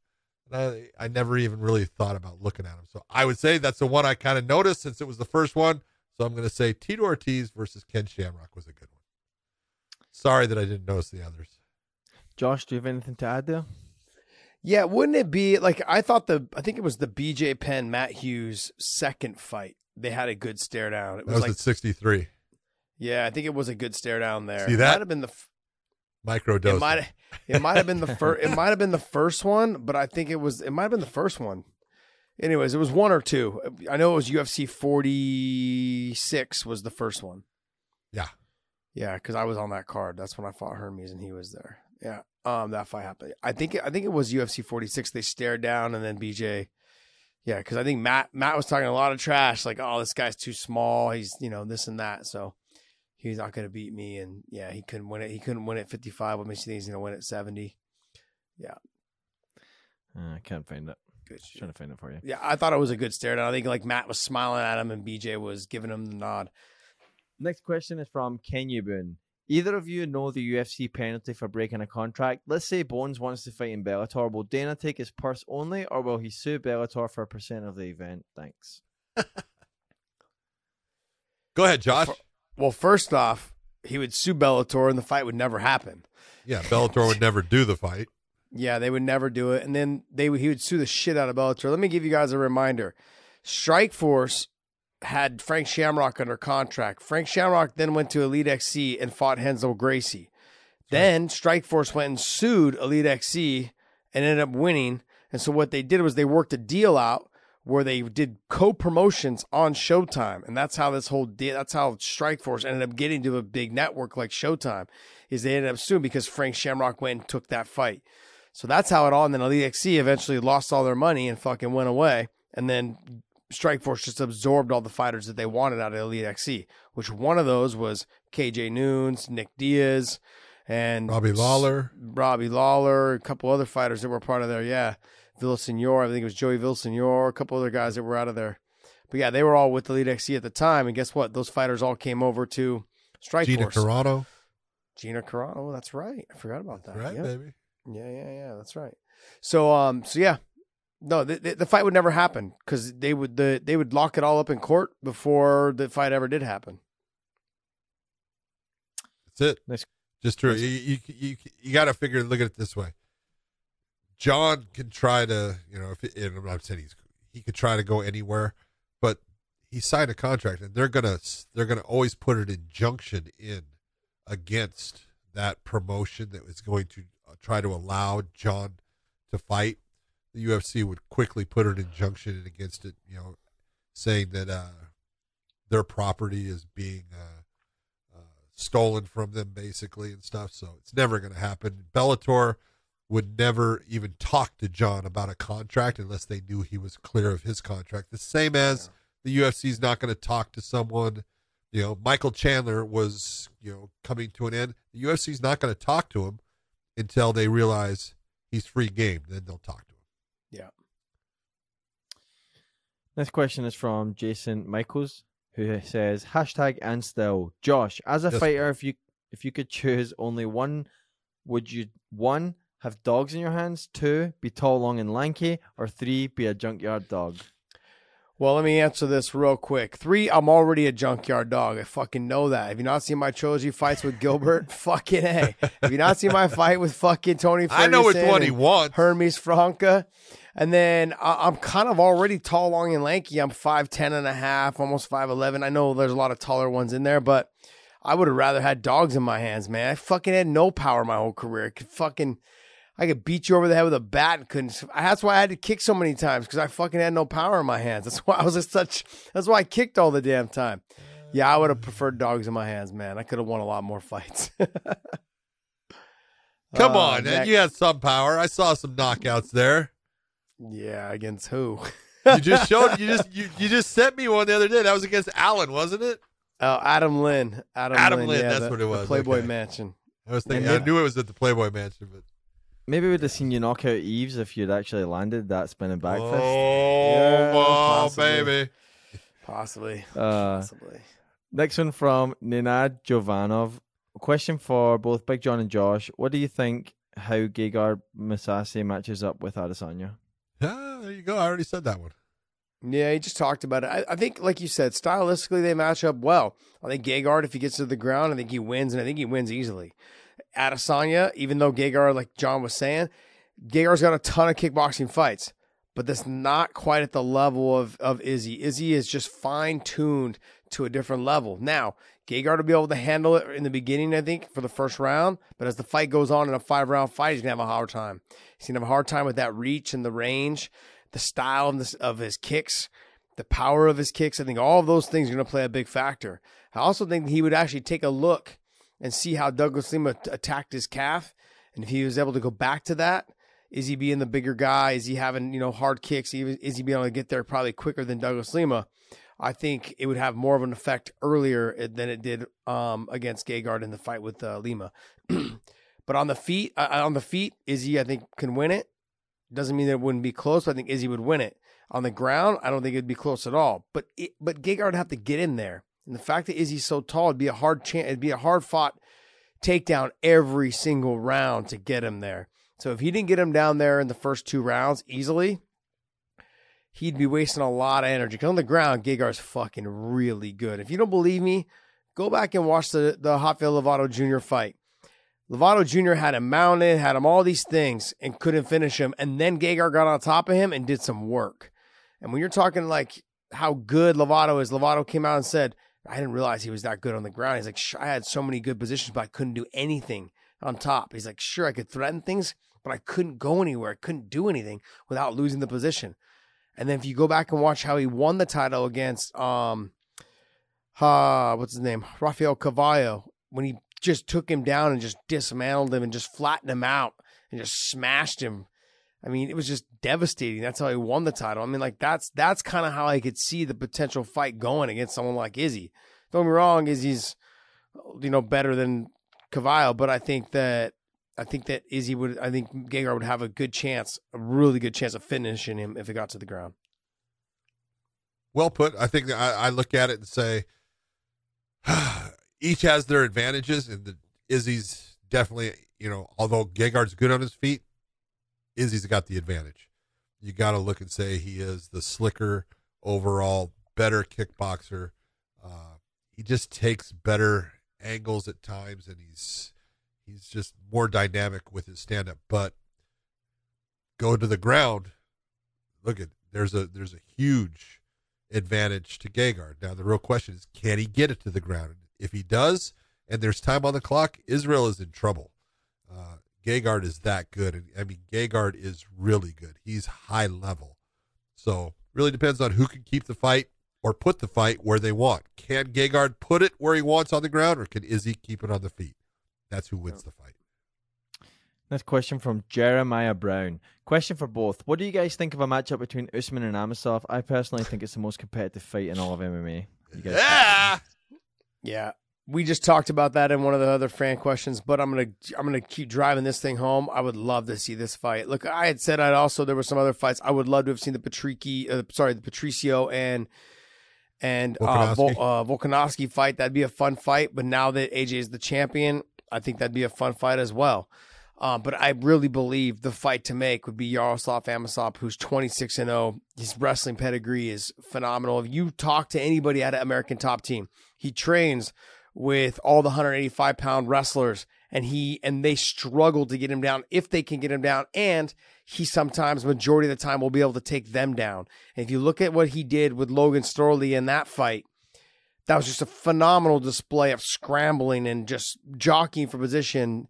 and I I never even really thought about looking at them so I would say that's the one I kind of noticed since it was the first one so I'm going to say Tito Ortiz versus Ken Shamrock was a good one sorry that I didn't notice the others Josh, do you have anything to add there? Yeah, wouldn't it be like I thought the I think it was the BJ Penn Matt Hughes second fight. They had a good stare down. It that was was like at 63 yeah, I think it was a good stare down there. See It that? might have been the f- micro it dose might it might have been the first it might have been the first one, but I think it was it might have been the first one. Anyways, it was one or two. I know it was UFC 46 was the first one. Yeah. Yeah, because I was on that card. That's when I fought Hermes and he was there. Yeah. Um, that fight happened. I think I think it was UFC 46. They stared down and then BJ. Yeah, because I think Matt Matt was talking a lot of trash, like, oh, this guy's too small. He's you know this and that. So he's not going to beat me. And yeah, he couldn't win it. He couldn't win at 55. What makes you think he's going to win at 70? Uh, I can't find it. Good Just trying to find it for you. Yeah, I thought it was a good stare down. I think like Matt was smiling at him and BJ was giving him the nod. Next question is from Kenya Boone. Either of you know the UFC penalty for breaking a contract? Let's say Bones wants to fight in Bellator. Will Dana take his purse only, or will he sue Bellator for a percent of the event? Thanks. Go ahead, Josh. Well, first off, he would sue Bellator and the fight would never happen. Yeah, Bellator would never do the fight. Yeah, they would never do it. And then they would, he would sue the shit out of Bellator. Let me give you guys a reminder. Strike Force had Frank Shamrock under contract. Frank Shamrock then went to Elite XC and fought Renzo Gracie. Then Strike Force went and sued Elite XC and ended up winning. And so what they did was they worked a deal out where they did co-promotions on Showtime, and that's how this whole deal. That's how Strikeforce ended up getting to a big network like Showtime. Is they ended up suing because Frank Shamrock went and took that fight. So that's how it all. And then Elite XC eventually lost all their money and fucking went away. And then Strikeforce just absorbed all the fighters that they wanted out of Elite XC, which one of those was KJ Noons, Nick Diaz, and Robbie Lawler. Robbie Lawler, a couple other fighters that were part of there. Yeah. Villasenor, I think it was Joey Villasenor, a couple other guys that were out of there. But yeah, they were all with the Elite XC at the time. And guess what? Those fighters all came over to Strike Gina Force. Carano. Gina Carano. Oh, that's right. I forgot about that. Right, Yep. baby. Yeah, yeah, yeah. That's right. So, um, so yeah, no, the, the, the fight would never happen because they would the they would lock it all up in court before the fight ever did happen. That's it. Nice. Just true. Nice. You you you, you got to figure. Look at it this way. Jon can try to, you know, if and I'm not saying he's he could try to go anywhere, but he signed a contract, and they're gonna they're gonna always put an injunction in against that promotion that was going to uh, try to allow Jon to fight. The UFC would quickly put an injunction in against it, you know, saying that uh, their property is being uh, uh, stolen from them, basically, and stuff. So it's never going to happen. Bellator would never even talk to Jon about a contract unless they knew he was clear of his contract. The same as the UFC is not going to talk to someone. You know, Michael Chandler was, you know, coming to an end. The UFC is not going to talk to him until they realize he's free game. Then they'll talk to him. Yeah. Next question is from Jason Michaels, who says hashtag and still Josh. As a Yes. fighter, if you if you could choose only one, would you one have dogs in your hands, two be tall, long, and lanky, or three be a junkyard dog? Well, let me answer this real quick. Three, I'm already a junkyard dog. I fucking know that. Have you not seen my trilogy fights with Gilbert? fucking A. Have you not seen my fight with fucking Tony I know which Ferguson one he and wants. Hermes Franca? And then I- I'm kind of already tall, long, and lanky. I'm 5'10 and a half, almost 5'11. I know there's a lot of taller ones in there, but I would have rather had dogs in my hands, man. I fucking had no power my whole career. I could fucking, I could beat you over the head with a bat and couldn't. That's why I had to kick so many times because I fucking had no power in my hands. That's why I was just such. That's why I kicked all the damn time. Yeah, I would have preferred dogs in my hands, man. I could have won a lot more fights. Come Uh, on, man. next- You had some power. I saw some knockouts there. Yeah, against who? You just showed you just you, you just sent me one the other day. That was against Allen, wasn't it? Oh, Adam Lynn. Adam, Adam Lynn. Lynn, yeah, that's the- what it the was, Playboy okay. Mansion. I was thinking I knew it was at the Playboy Mansion, but Maybe we'd have seen you knock out Yves if you'd actually landed that spinning back fist. oh, Yeah, wow, possibly. baby. Possibly. Uh, Possibly. Next one from Ninad Jovanov. Question for both Big John and Josh. What do you think how Gegard Mousasi matches up with Adesanya? Ah, there you go. I already said that one. Yeah, he just talked about it. I, I think, like you said, stylistically they match up well. I think Gegard, if he gets to the ground, I think he wins, and I think he wins easily. Adesanya, even though Gegard, like John was saying, Gegard's got a ton of kickboxing fights, but that's not quite at the level of, of Izzy. Izzy is just fine tuned to a different level. Now, Gegard will be able to handle it in the beginning, I think, for the first round, but as the fight goes on in a five round fight, he's going to have a hard time. He's going to have a hard time with that reach and the range, the style of, this, of his kicks, the power of his kicks. I think all of those things are going to play a big factor. I also think he would actually take a look and see how Douglas Lima t- attacked his calf. And if he was able to go back to that, is he being the bigger guy? Is he having, you know, hard kicks? Is he being able to get there probably quicker than Douglas Lima? I think it would have more of an effect earlier than it did um, against Gegard in the fight with uh, Lima. but on the feet, uh, on the feet, Izzy I think can win it. Doesn't mean that it wouldn't be close. But I think Izzy would win it. On the ground, I don't think it'd be close at all. But it, but Gegard have to get in there, and the fact that Izzy's so tall, it'd be a hard chance. It'd be a hard fought takedown every single round to get him there. So if he didn't get him down there in the first two rounds easily, he'd be wasting a lot of energy. Because on the ground, Gegard's fucking really good. If you don't believe me, go back and watch the the Rafael Lovato Jr. fight. Lovato Jr. had him mounted, had him all these things, and couldn't finish him. And then Gegard got on top of him and did some work. And when you're talking like how good Lovato is, Lovato came out and said, I didn't realize he was that good on the ground. He's like, sure, I had so many good positions, but I couldn't do anything on top. He's like, sure, I could threaten things, but I couldn't go anywhere. I couldn't do anything without losing the position. And then if you go back and watch how he won the title against um uh what's his name? Rafael Carvalho, when he just took him down and just dismantled him and just flattened him out and just smashed him. I mean, it was just devastating. That's how he won the title. I mean, like that's that's kind of how I could see the potential fight going against someone like Izzy. Don't get me wrong, Izzy's you know better than Carvalho, but I think that I think that Izzy would I think Gegard would have a good chance, a really good chance of finishing him if it got to the ground. Well put. I think I, I look at it and say each has their advantages, and the Izzy's definitely, you know, although Gegard's good on his feet, Izzy's got the advantage. You got to look and say he is the slicker, overall, better kickboxer. Uh, he just takes better angles at times, and he's he's just more dynamic with his stand up. But go to the ground. Look at there's a there's a huge advantage to Gegard. Now the real question is, can he get it to the ground? If he does, and there's time on the clock, Israel is in trouble. Uh, Gegard is that good, and I mean Gegard is really good. He's high level, so really depends on who can keep the fight or put the fight where they want. Can Gegard put it where he wants on the ground, or can Izzy keep it on the feet? That's who wins the fight. Next question from Jeremiah Brown. Question for both. What do you guys think of a matchup between Usman and Amosov? I personally think it's the most competitive fight in all of MMA. yeah. Yeah. We just talked about that in one of the other fan questions, but I'm gonna I'm gonna keep driving this thing home. I would love to see this fight. Look, I had said I'd also there were some other fights I would love to have seen the Patrici, uh, sorry, the Patricio and and uh, Vol- uh, Volkanovski fight. That'd be a fun fight. But now that AJ is the champion, I think that'd be a fun fight as well. Um, but I really believe the fight to make would be Yaroslav Amosov, who's 26 and 0. His wrestling pedigree is phenomenal. If you talk to anybody at an American top team, he trains with all the 185 pound wrestlers and he and they struggle to get him down if they can get him down and he sometimes majority of the time will be able to take them down. And if you look at what he did with logan storley in that fight that was just a phenomenal display of scrambling and just jockeying for position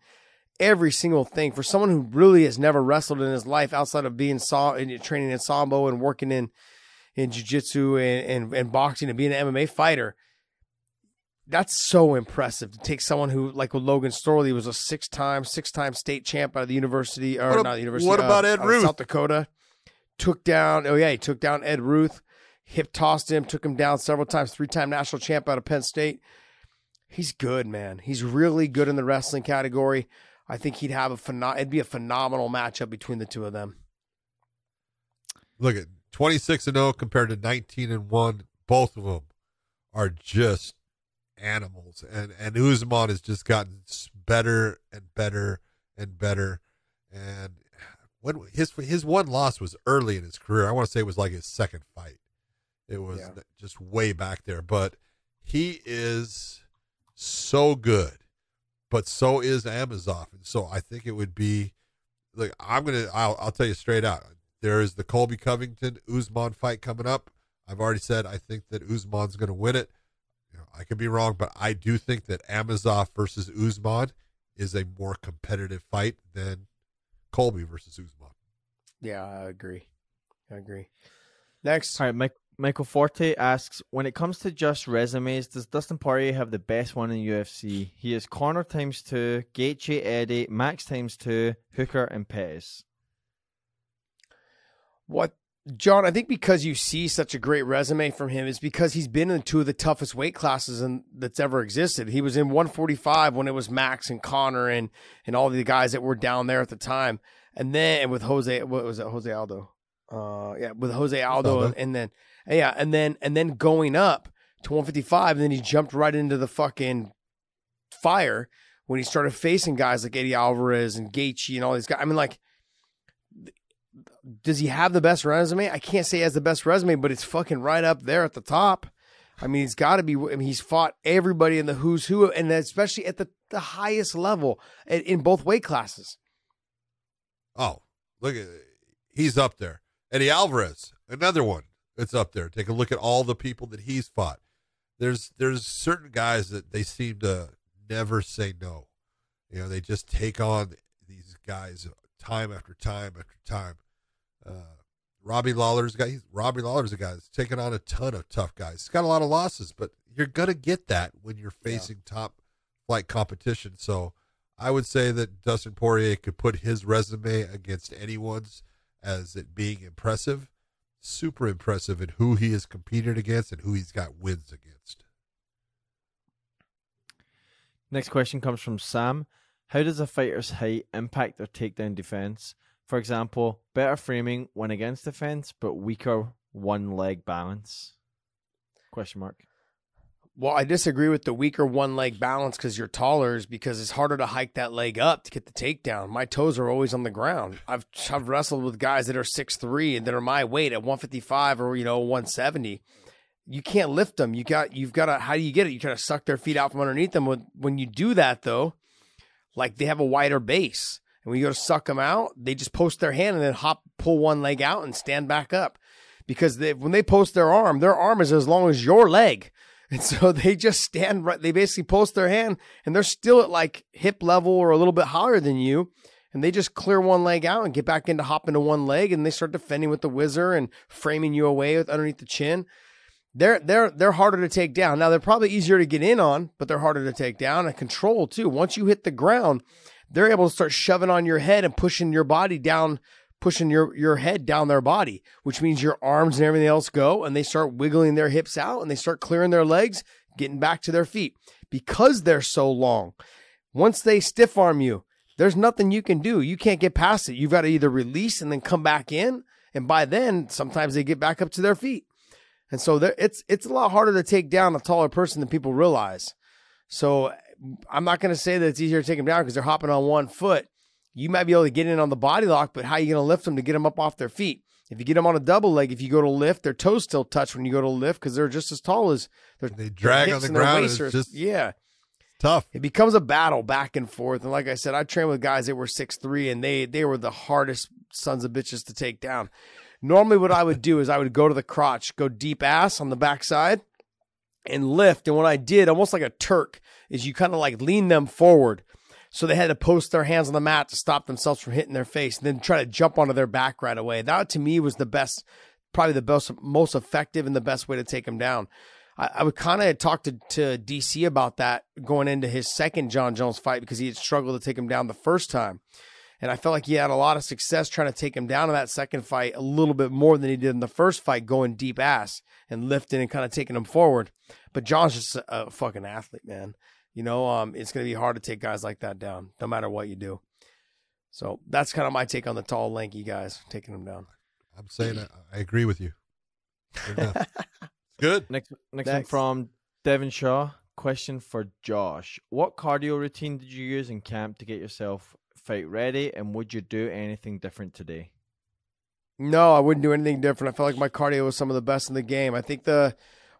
every single thing. For someone who really has never wrestled in his life outside of being saw and training in sambo and working in in jiu-jitsu and, and, and boxing and being an mma fighter that's so impressive to take someone who, like with Logan Storley, was a six-time, six-time state champ out of the university, or what, not the university. What uh, about Ed Ruth? South Dakota. Took down. Oh yeah, he took down Ed Ruth. Hip tossed him. Took him down several times. Three-time national champ out of Penn State. He's good, man. He's really good in the wrestling category. I think he'd have a phenom- It'd be a phenomenal matchup between the two of them. Look at twenty-six and zero compared to nineteen and one. Both of them are just animals, and and Usman has just gotten better and better and better. And when his his one loss was early in his career, I want to say it was like his second fight. It was yeah. just way back there, but he is so good, but so is Amosov, and so I think it would be like I'm gonna I'll I'll tell you straight out. There is the Colby Covington Usman fight coming up. I've already said I think that Usman's going to win it. I could be wrong, but I do think that Amosov versus Usman is a more competitive fight than Colby versus Usman. Yeah, I agree. I agree. Next. All right, Mike, Michael Forte asks When it comes to just resumes, does Dustin Poirier have the best one in UFC? He is Conor times two, Gaethje, Eddie, Max times two, Hooker, and Pettis. What John, I think because you see such a great resume from him is because he's been in two of the toughest weight classes in, that's ever existed. He was in 145 when it was Max and Conor and and all the guys that were down there at the time, and then with Jose, what was it, Jose Aldo? Uh, yeah, with Jose Aldo, and, and then yeah, and then and then going up to 155, and then he jumped right into the fucking fire when he started facing guys like Eddie Alvarez and Gaethje and all these guys. I mean, like does he have the best resume? I can't say he has the best resume, but it's fucking right up there at the top. I mean, he's got to be. I mean, he's fought everybody in the who's who, and especially at the, the highest level in both weight classes. Oh, look at he's up there. Eddie Alvarez, another one. It's up there. Take a look at all the people that he's fought. There's there's certain guys that they seem to never say no. You know, they just take on these guys time after time after time. Uh, Robbie Lawler's a guy. He's, Robbie Lawler's a guy that's taken on a ton of tough guys. He's got a lot of losses, but you're gonna get that when you're facing yeah. top flight competition. So I would say that Dustin Poirier could put his resume against anyone's as it being impressive, super impressive in who he has competed against and who he's got wins against. Next question comes from Sam. How does a fighter's height impact their takedown defense? For example, better framing when against defense, but weaker one leg balance? Question mark. Well, I disagree with the weaker one leg balance because you're taller, is because it's harder to hike that leg up to get the takedown. My toes are always on the ground. I've I've wrestled with guys that are six three and that are my weight at 155 or you know 170. you can't lift them. You got you've got to how do you get it? You try to suck their feet out from underneath them. When when you do that though, like they have a wider base, and when you go to suck them out, they just post their hand and then hop, pull one leg out and stand back up, because they, when they post their arm, their arm is as long as your leg. And so they just stand right. They basically post their hand and they're still at like hip level or a little bit higher than you. And they just clear one leg out and get back into hopping to one leg and they start defending with the whizzer and framing you away with underneath the chin. They're they're they're harder to take down. Now they're probably easier to get in on, but they're harder to take down and control too. Once you hit the ground, they're able to start shoving on your head and pushing your body down pushing your your head down their body, which means your arms and everything else go and they start wiggling their hips out and they start clearing their legs, getting back to their feet. Because they're so long, once they stiff arm you, there's nothing you can do. You can't get past it. You've got to either release and then come back in, and by then sometimes they get back up to their feet. And so it's it's a lot harder to take down a taller person than people realize. So I'm not going to say that it's easier to take them down because they're hopping on one foot you might be able to get in on the body lock, but how are you going to lift them to get them up off their feet? If you get them on a double leg, if you go to lift, their toes still touch when you go to lift because they're just as tall as they drag on the ground. It's just yeah, tough. It becomes a battle back and forth. And like I said, I trained with guys that were six three, and they they were the hardest sons of bitches to take down. Normally, what I would do is I would go to the crotch, go deep ass on the backside, and lift. And what I did, almost like a Turk, is you kind of like lean them forward so they had to post their hands on the mat to stop themselves from hitting their face and then try to jump onto their back right away. That to me was the best, probably the best, most effective and the best way to take them down. I, I would kind of talk to, to DC about that going into his second Jon Jones fight because he had struggled to take him down the first time. And I felt like he had a lot of success trying to take him down in that second fight a little bit more than he did in the first fight, going deep ass and lifting and kind of taking him forward. But Jon's just a, a fucking athlete, man. You know, um, it's going to be hard to take guys like that down, no matter what you do. So that's kind of my take on the tall, lanky guys taking them down. I'm saying I, I agree with you. Good. Next, next, next one from Devon Shaw. Question for Josh: What cardio routine did you use in camp to get yourself fight ready, and would you do anything different today? No, I wouldn't do anything different. I felt like my cardio was some of the best in the game. I think the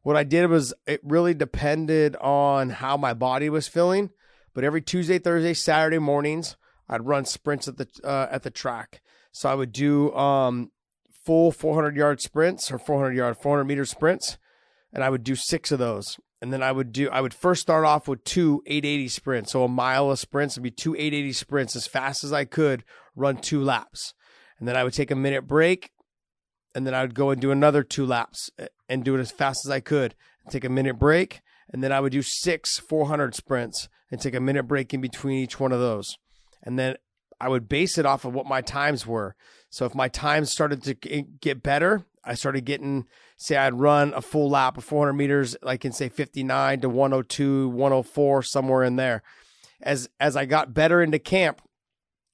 what I did was it really depended on how my body was feeling. But every Tuesday, Thursday, Saturday mornings, I'd run sprints at the uh, at the track. So I would do um, full 400 yard sprints or 400 yard 400 meter sprints, and I would do six of those. And then I would do I would first start off with two 880 sprints, so a mile of sprints would be two 880 sprints as fast as I could, run two laps, and then I would take a minute break, and then I would go and do another two laps eh, and do it as fast as I could and take a minute break. And then I would do six 400 sprints and take a minute break in between each one of those. And then I would base it off of what my times were. So if my times started to get better, I started getting, say, I'd run a full lap of 400 meters, like in say 59 to 102, 104, somewhere in there. As as I got better into camp,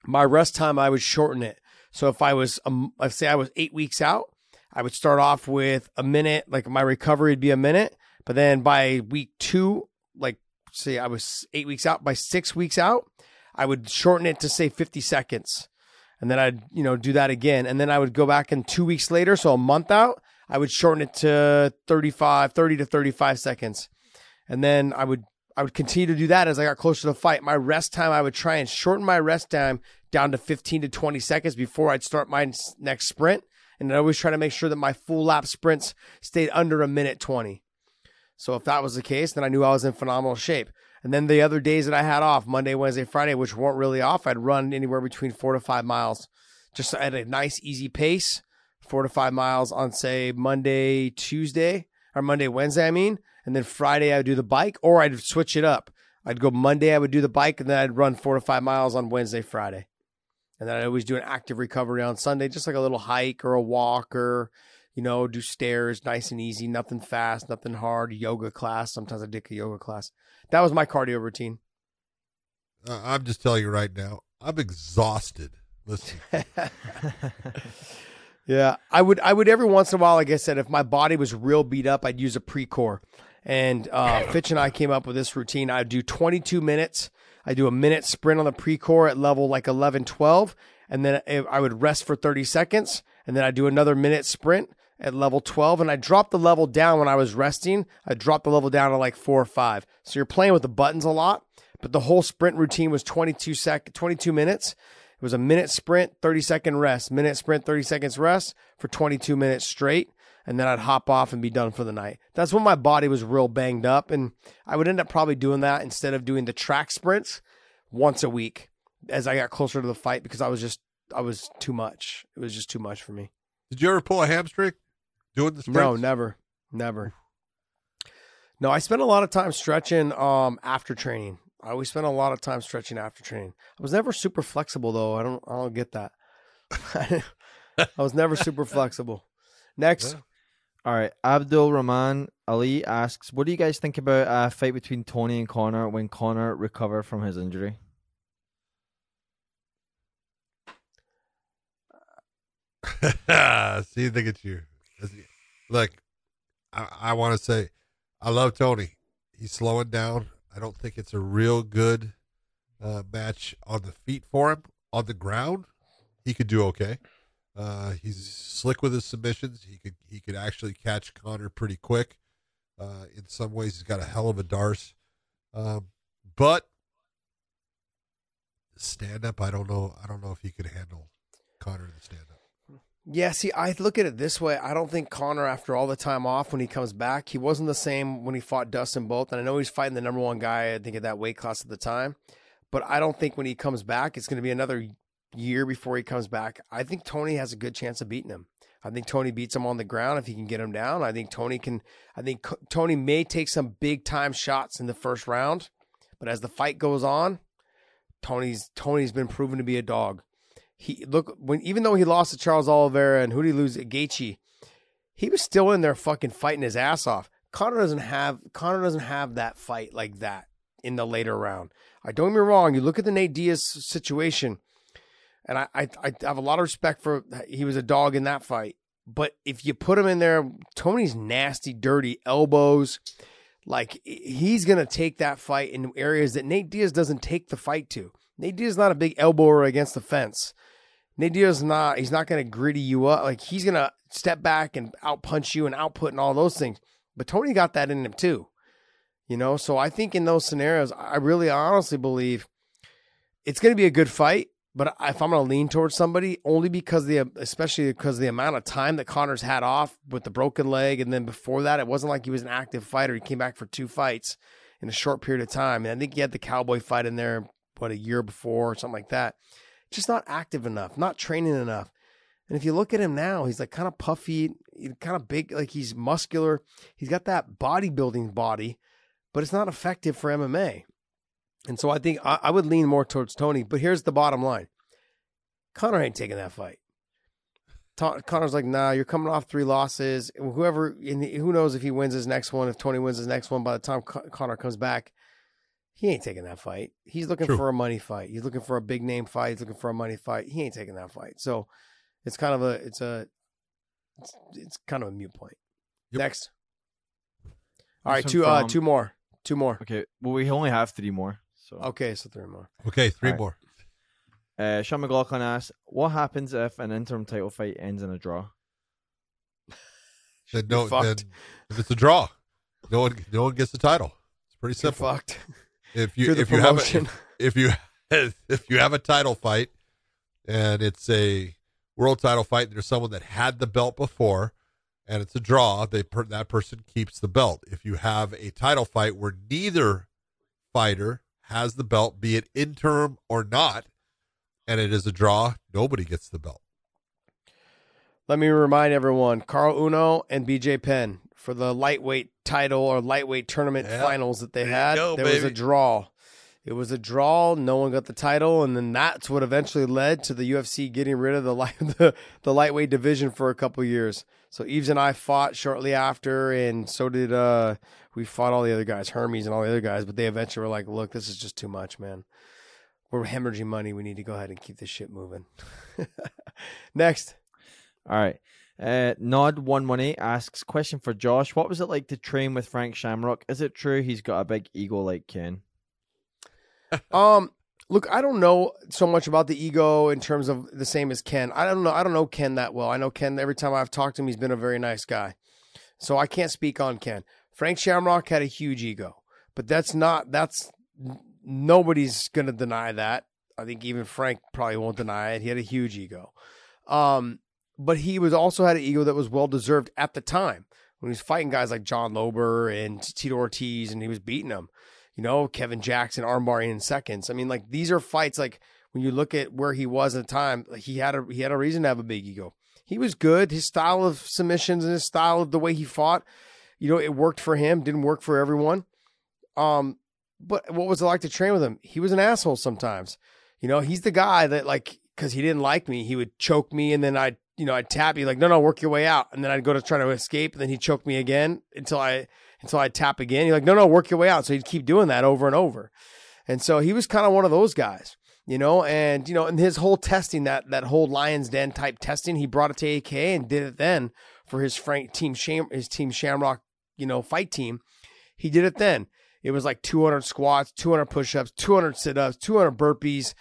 my rest time I would shorten it. So if I was, um, let's say I was eight weeks out, I would start off with a minute, like my recovery would be a minute, but then by week two, like say I was eight weeks out, by six weeks out, I would shorten it to say 50 seconds. And then I'd, you know, do that again. And then I would go back in two weeks later, so a month out, I would shorten it to 35, 30 to 35 seconds. And then I would I would continue to do that as I got closer to the fight. My rest time, I would try and shorten my rest time down to 15 to 20 seconds before I'd start my next sprint and I always try to make sure that my full lap sprints stayed under a minute 20. So if that was the case, then I knew I was in phenomenal shape. And then the other days that I had off, Monday, Wednesday, Friday, which weren't really off, I'd run anywhere between four to five miles, just at a nice, easy pace, four to five miles on, say, Monday, Tuesday, or Monday, Wednesday, I mean. And then Friday, I would do the bike, or I'd switch it up. I'd go Monday, I would do the bike, and then I'd run four to five miles on Wednesday, Friday. And then I always do an active recovery on Sunday, just like a little hike or a walk or, you know, do stairs, nice and easy, nothing fast, nothing hard. Yoga class. Sometimes I did a yoga class. That was my cardio routine. Uh, I'm just telling you right now, I'm exhausted. Listen. yeah, I would. I would every once in a while, like I said, if my body was real beat up, I'd use a Precor. And uh, Fitch and I came up with this routine. I'd do 22 minutes I do a minute sprint on the Precor at level like 11, 12, and then I would rest for 30 seconds, and then I do another minute sprint at level 12 and I dropped the level down when I was resting. I dropped the level down to like 4 or 5. So you're playing with the buttons a lot, but the whole sprint routine was 22 sec 22 minutes. It was a minute sprint, 30 second rest, minute sprint, 30 seconds rest for 22 minutes straight and then I'd hop off and be done for the night. That's when my body was real banged up and I would end up probably doing that instead of doing the track sprints once a week as I got closer to the fight because I was just I was too much. It was just too much for me. Did you ever pull a hamstring doing the sprints? No, never. Never. No, I spent a lot of time stretching um after training. I always spent a lot of time stretching after training. I was never super flexible though. I don't I don't get that. I was never super flexible. Next. Yeah. All right, Abdul Rahman Ali asks, "What do you guys think about a fight between Tony and Conor when Conor recovered from his injury?" See, look at you. Look, I, I want to say, I love Tony. He's slowing down. I don't think it's a real good uh, match on the feet for him. On the ground, he could do okay. Uh, he's slick with his submissions. He could he could actually catch Conor pretty quick. Uh, in some ways, he's got a hell of a D'Arce. Um, but stand up, I don't know. I don't know if he could handle Conor in the stand up. Yeah, see, I look at it this way. I don't think Conor, after all the time off, when he comes back, he wasn't the same when he fought Dustin Both. And I know he's fighting the number one guy, I think, at that weight class at the time. But I don't think when he comes back, it's going to be another year before he comes back. I think Tony has a good chance of beating him. I think Tony beats him on the ground if he can get him down. I think Tony can. I think Tony may take some big time shots in the first round, but as the fight goes on, Tony's Tony's been proven to be a dog he look when even though he lost to Charles Oliveira and who did he lose? Gaethje, he was still in there fucking fighting his ass off. Conor doesn't have Conor doesn't have that fight like that in the later round. I don't get me wrong. You look at the Nate Diaz situation, and I, I I have a lot of respect for he was a dog in that fight. But if you put him in there, Tony's nasty, dirty elbows. Like he's gonna take that fight in areas that Nate Diaz doesn't take the fight to. Nate Diaz is not a big elbower against the fence. Nate Diaz is not he's not gonna gritty you up. Like he's gonna step back and outpunch you and output and all those things. But Tony got that in him too. You know, so I think in those scenarios, I really honestly believe it's going to be a good fight. But if I'm going to lean towards somebody, only because the, especially because the amount of time that Conor's had off with the broken leg, and then before that, it wasn't like he was an active fighter. He came back for two fights in a short period of time, and I think he had the Cowboy fight in there, what a year before or something like that just not active enough, not training enough. And if you look at him now, he's like kind of puffy, kind of big, like he's muscular. He's got that bodybuilding body, but it's not effective for MMA. And so I think I, I would lean more towards Tony. But here's the bottom line Conor ain't taking that fight. Conor's like, nah, you're coming off three losses. Whoever, who knows if he wins his next one, if Tony wins his next one by the time Connor comes back, he ain't taking that fight. He's looking True. for a money fight. He's looking for a big name fight. He's looking for a money fight. He ain't taking that fight. So it's kind of a it's a it's, it's kind of a mute point. Yep. Next. All right, two uh two more. Two more. Okay. Well, we only have three more. So Okay, so three more. Okay, three right. more. Uh, Sean McLaughlin asks, "What happens if an interim title fight ends in a draw?" then no, then if it's a draw, no one, no one gets the title. It's pretty simple. You're fucked. If you if you have a, if you if you have a title fight and it's a world title fight, there's someone that had the belt before, and it's a draw. They that person keeps the belt. If you have a title fight where neither fighter has the belt, be it interim or not, and it is a draw, nobody gets the belt. Let me remind everyone: Caol Uno and BJ Penn for the lightweight title or lightweight tournament yep. finals that they there had. Go, there baby. was a draw. It was a draw. No one got the title, and then that's what eventually led to the UFC getting rid of the light, the, the lightweight division for a couple years. So Yves and I fought shortly after, and so did uh we fought all the other guys, Hermes and all the other guys. But they eventually were like, "Look, this is just too much, man. We're hemorrhaging money. We need to go ahead and keep this shit moving." Next. All right. Uh, Nod One Money asks question for Josh: What was it like to train with Frank Shamrock? Is it true he's got a big ego like Ken? Um, Look, I don't know so much about the ego in terms of the same as Ken. I don't know. I don't know Ken that well. I know Ken. Every time I've talked to him, he's been a very nice guy. So I can't speak on Ken. Frank Shamrock had a huge ego, but that's not. That's nobody's going to deny that. I think even Frank probably won't deny it. He had a huge ego. Um, but he was also had an ego that was well deserved at the time when he was fighting guys like John Lober and Tito Ortiz, and he was beating them. You know, Kevin Jackson armbarring in seconds. I mean, like these are fights. Like when you look at where he was at the time, like he had a he had a reason to have a big ego. He was good. His style of submissions and his style of the way he fought, you know, it worked for him. Didn't work for everyone. Um, but what was it like to train with him? He was an asshole sometimes. You know, he's the guy that like because he didn't like me, he would choke me, and then I'd you know I'd tap you like no no work your way out, and then I'd go to try to escape, and then he'd choke me again until I until I'd tap again. He's like no no work your way out, so he'd keep doing that over and over, and so he was kind of one of those guys. You know, and you know, in his whole testing, that that whole Lions Den type testing, he brought it to AK and did it then for his Frank team Sham his team Shamrock, you know, fight team. He did it then. It was like 200 squats, 200 push-ups, 200 sit-ups, 200 burpees,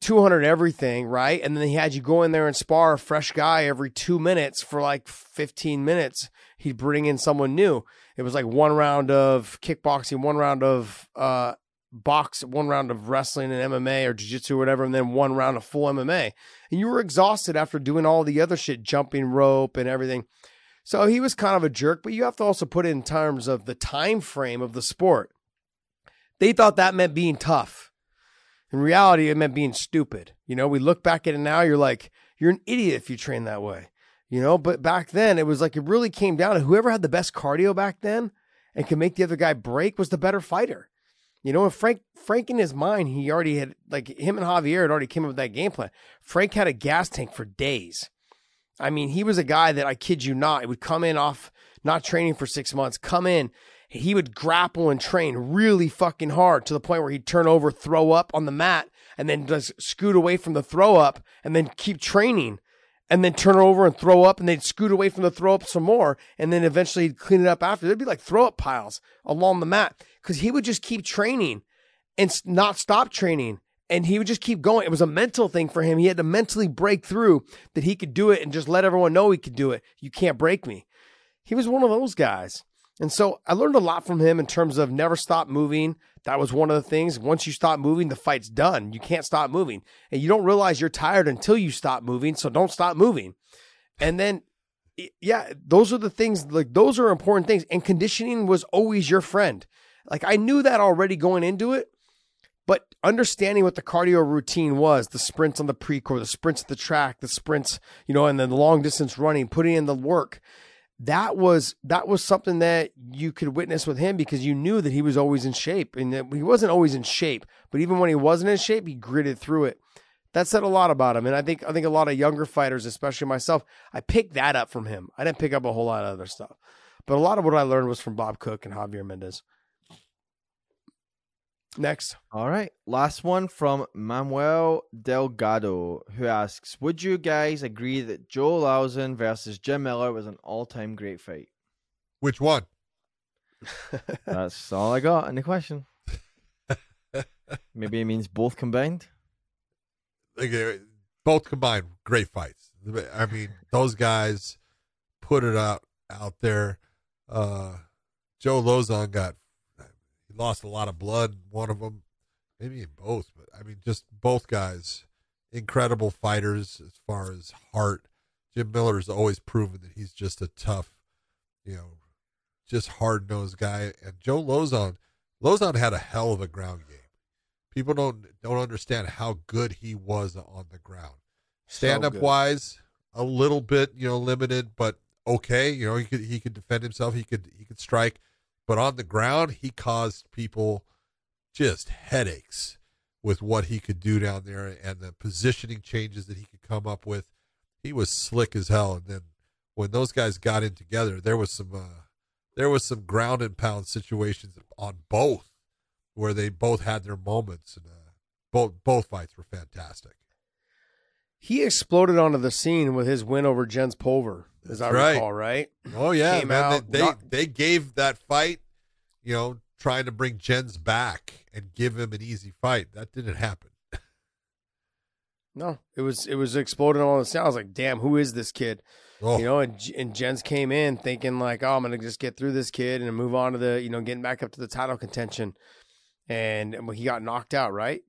200 everything, right? And then he had you go in there and spar a fresh guy every two minutes for like 15 minutes. He'd bring in someone new. It was like one round of kickboxing, one round of uh, box, one round of wrestling and MMA or jiu-jitsu or whatever, and then one round of full MMA. And you were exhausted after doing all the other shit, jumping rope and everything. So he was kind of a jerk, but you have to also put it in terms of the time frame of the sport. They thought that meant being tough. In reality, it meant being stupid. You know, we look back at it now, you're like, you're an idiot if you train that way. You know, but back then it was like it really came down to whoever had the best cardio back then and could make the other guy break was the better fighter. You know, and Frank Frank in his mind, he already had like him and Javier had already came up with that game plan. Frank had a gas tank for days. I mean, he was a guy that I kid you not, it would come in off not training for six months, come in, he would grapple and train really fucking hard to the point where he'd turn over, throw up on the mat, and then just scoot away from the throw up and then keep training and then turn over and throw up and they'd scoot away from the throw up some more and then eventually he'd clean it up after. There'd be like throw up piles along the mat because he would just keep training and not stop training and he would just keep going. It was a mental thing for him. He had to mentally break through that he could do it and just let everyone know he could do it. You can't break me. He was one of those guys. And so I learned a lot from him in terms of never stop moving. That was one of the things. Once you stop moving, the fight's done. You can't stop moving. And you don't realize you're tired until you stop moving. So don't stop moving. And then, yeah, those are the things, like, those are important things. And conditioning was always your friend. Like, I knew that already going into it. But understanding what the cardio routine was, the sprints on the Precor, the sprints at the track, the sprints, you know, and then the long distance running, putting in the work, that was that was something that you could witness with him because you knew that he was always in shape and that he wasn't always in shape but even when he wasn't in shape he gritted through it. That said a lot about him and i think i think a lot of younger fighters especially myself i picked that up from him. I didn't pick up a whole lot of other stuff but a lot of what i learned was from bob cook and javier mendez Next. All right. Last one from Manuel Delgado, who asks Would you guys agree that Joe Lauzon versus Jim Miller was an all time great fight? Which one? That's all I got in the question. Maybe it means both combined. Okay, both combined, great fights. I mean, those guys put it out out there. Uh, Joe Lauzon got lost a lot of blood. One of them, maybe in both, but I mean, just both guys, incredible fighters as far as heart. Jim Miller's always proven that he's just a tough, you know, just hard nosed guy. And Joe Lauzon, Lauzon had a hell of a ground game. People don't don't understand how good he was on the ground. Stand up so wise, a little bit, you know, limited, but okay. You know, he could he could defend himself. He could he could strike. But on the ground, he caused people just headaches with what he could do down there and the positioning changes that he could come up with. He was slick as hell. And then when those guys got in together, there was some uh, there was some ground and pound situations on both where they both had their moments, and uh, both both fights were fantastic. He exploded onto the scene with his win over Jens Pulver as I right. recall, right? Oh yeah, Came man. Out, they not... they gave that fight, you know, trying to bring Jens back and give him an easy fight. That didn't happen. No, it was it was exploding all the sound. I was like, damn, who is this kid? Oh, You know, and, and Jens came in thinking like, oh, I'm gonna just get through this kid and move on to the, you know, getting back up to the title contention. And, and he got knocked out right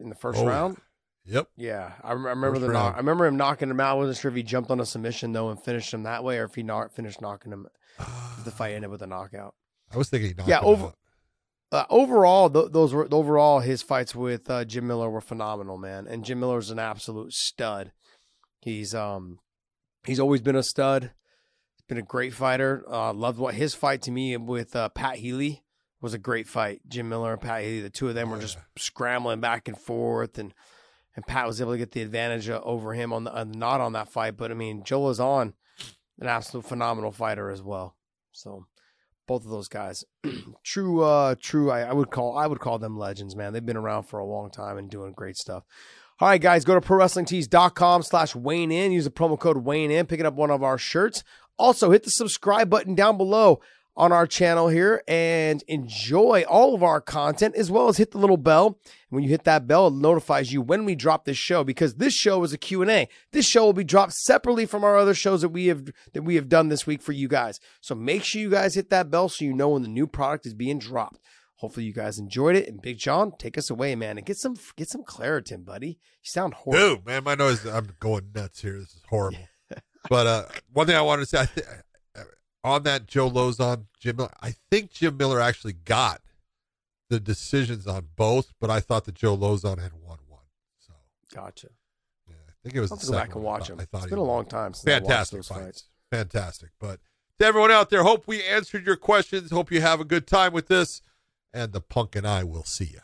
in the first Oh, round. Yep. Yeah, I, I remember First the knock. I remember him knocking him out. I wasn't sure if he jumped on a submission though and finished him that way, or if he not finished knocking him. If the fight ended with a knockout. I was thinking. he knocked Yeah, him over- out. Uh, overall, th- those were overall his fights with uh, Jim Miller were phenomenal, man. And Jim Miller's an absolute stud. He's um he's always been a stud. He's been a great fighter. Uh, loved what his fight to me with uh, Pat Healy was a great fight. Jim Miller and Pat Healy, the two of them were just scrambling back and forth, and and Pat was able to get the advantage over him on the uh, not on that fight. But I mean, Joe on an absolute phenomenal fighter as well. So both of those guys, true, uh, true. I, I would call I would call them legends, man. They've been around for a long time and doing great stuff. All right, guys, go to prowrestlingtees.com slash Wayne in. Use the promo code Wayne in. Picking up one of our shirts. Also, hit the subscribe button down below on our channel here and enjoy all of our content as well as hit the little bell. When you hit that bell, it notifies you when we drop this show because this show is a Q&A. This show will be dropped separately from our other shows that we have that we have done this week for you guys. So make sure you guys hit that bell so you know when the new product is being dropped. Hopefully you guys enjoyed it. And Big John, take us away, man, and get some get some Claritin, buddy. You sound horrible. Dude, man, my nose. I'm going nuts here. This is horrible. but uh, one thing I wanted to say, I th- on that Joe Lauzon, Jim Miller, I think Jim Miller actually got the decisions on both, but I thought that Joe Lauzon had won one. So Gotcha. yeah, I think it was I'll the go back and watch them. I thought It's been a won. long time since I watched Fantastic those fights. fights. Fantastic. But to everyone out there, hope we answered your questions. Hope you have a good time with this. And the punk and I will see you.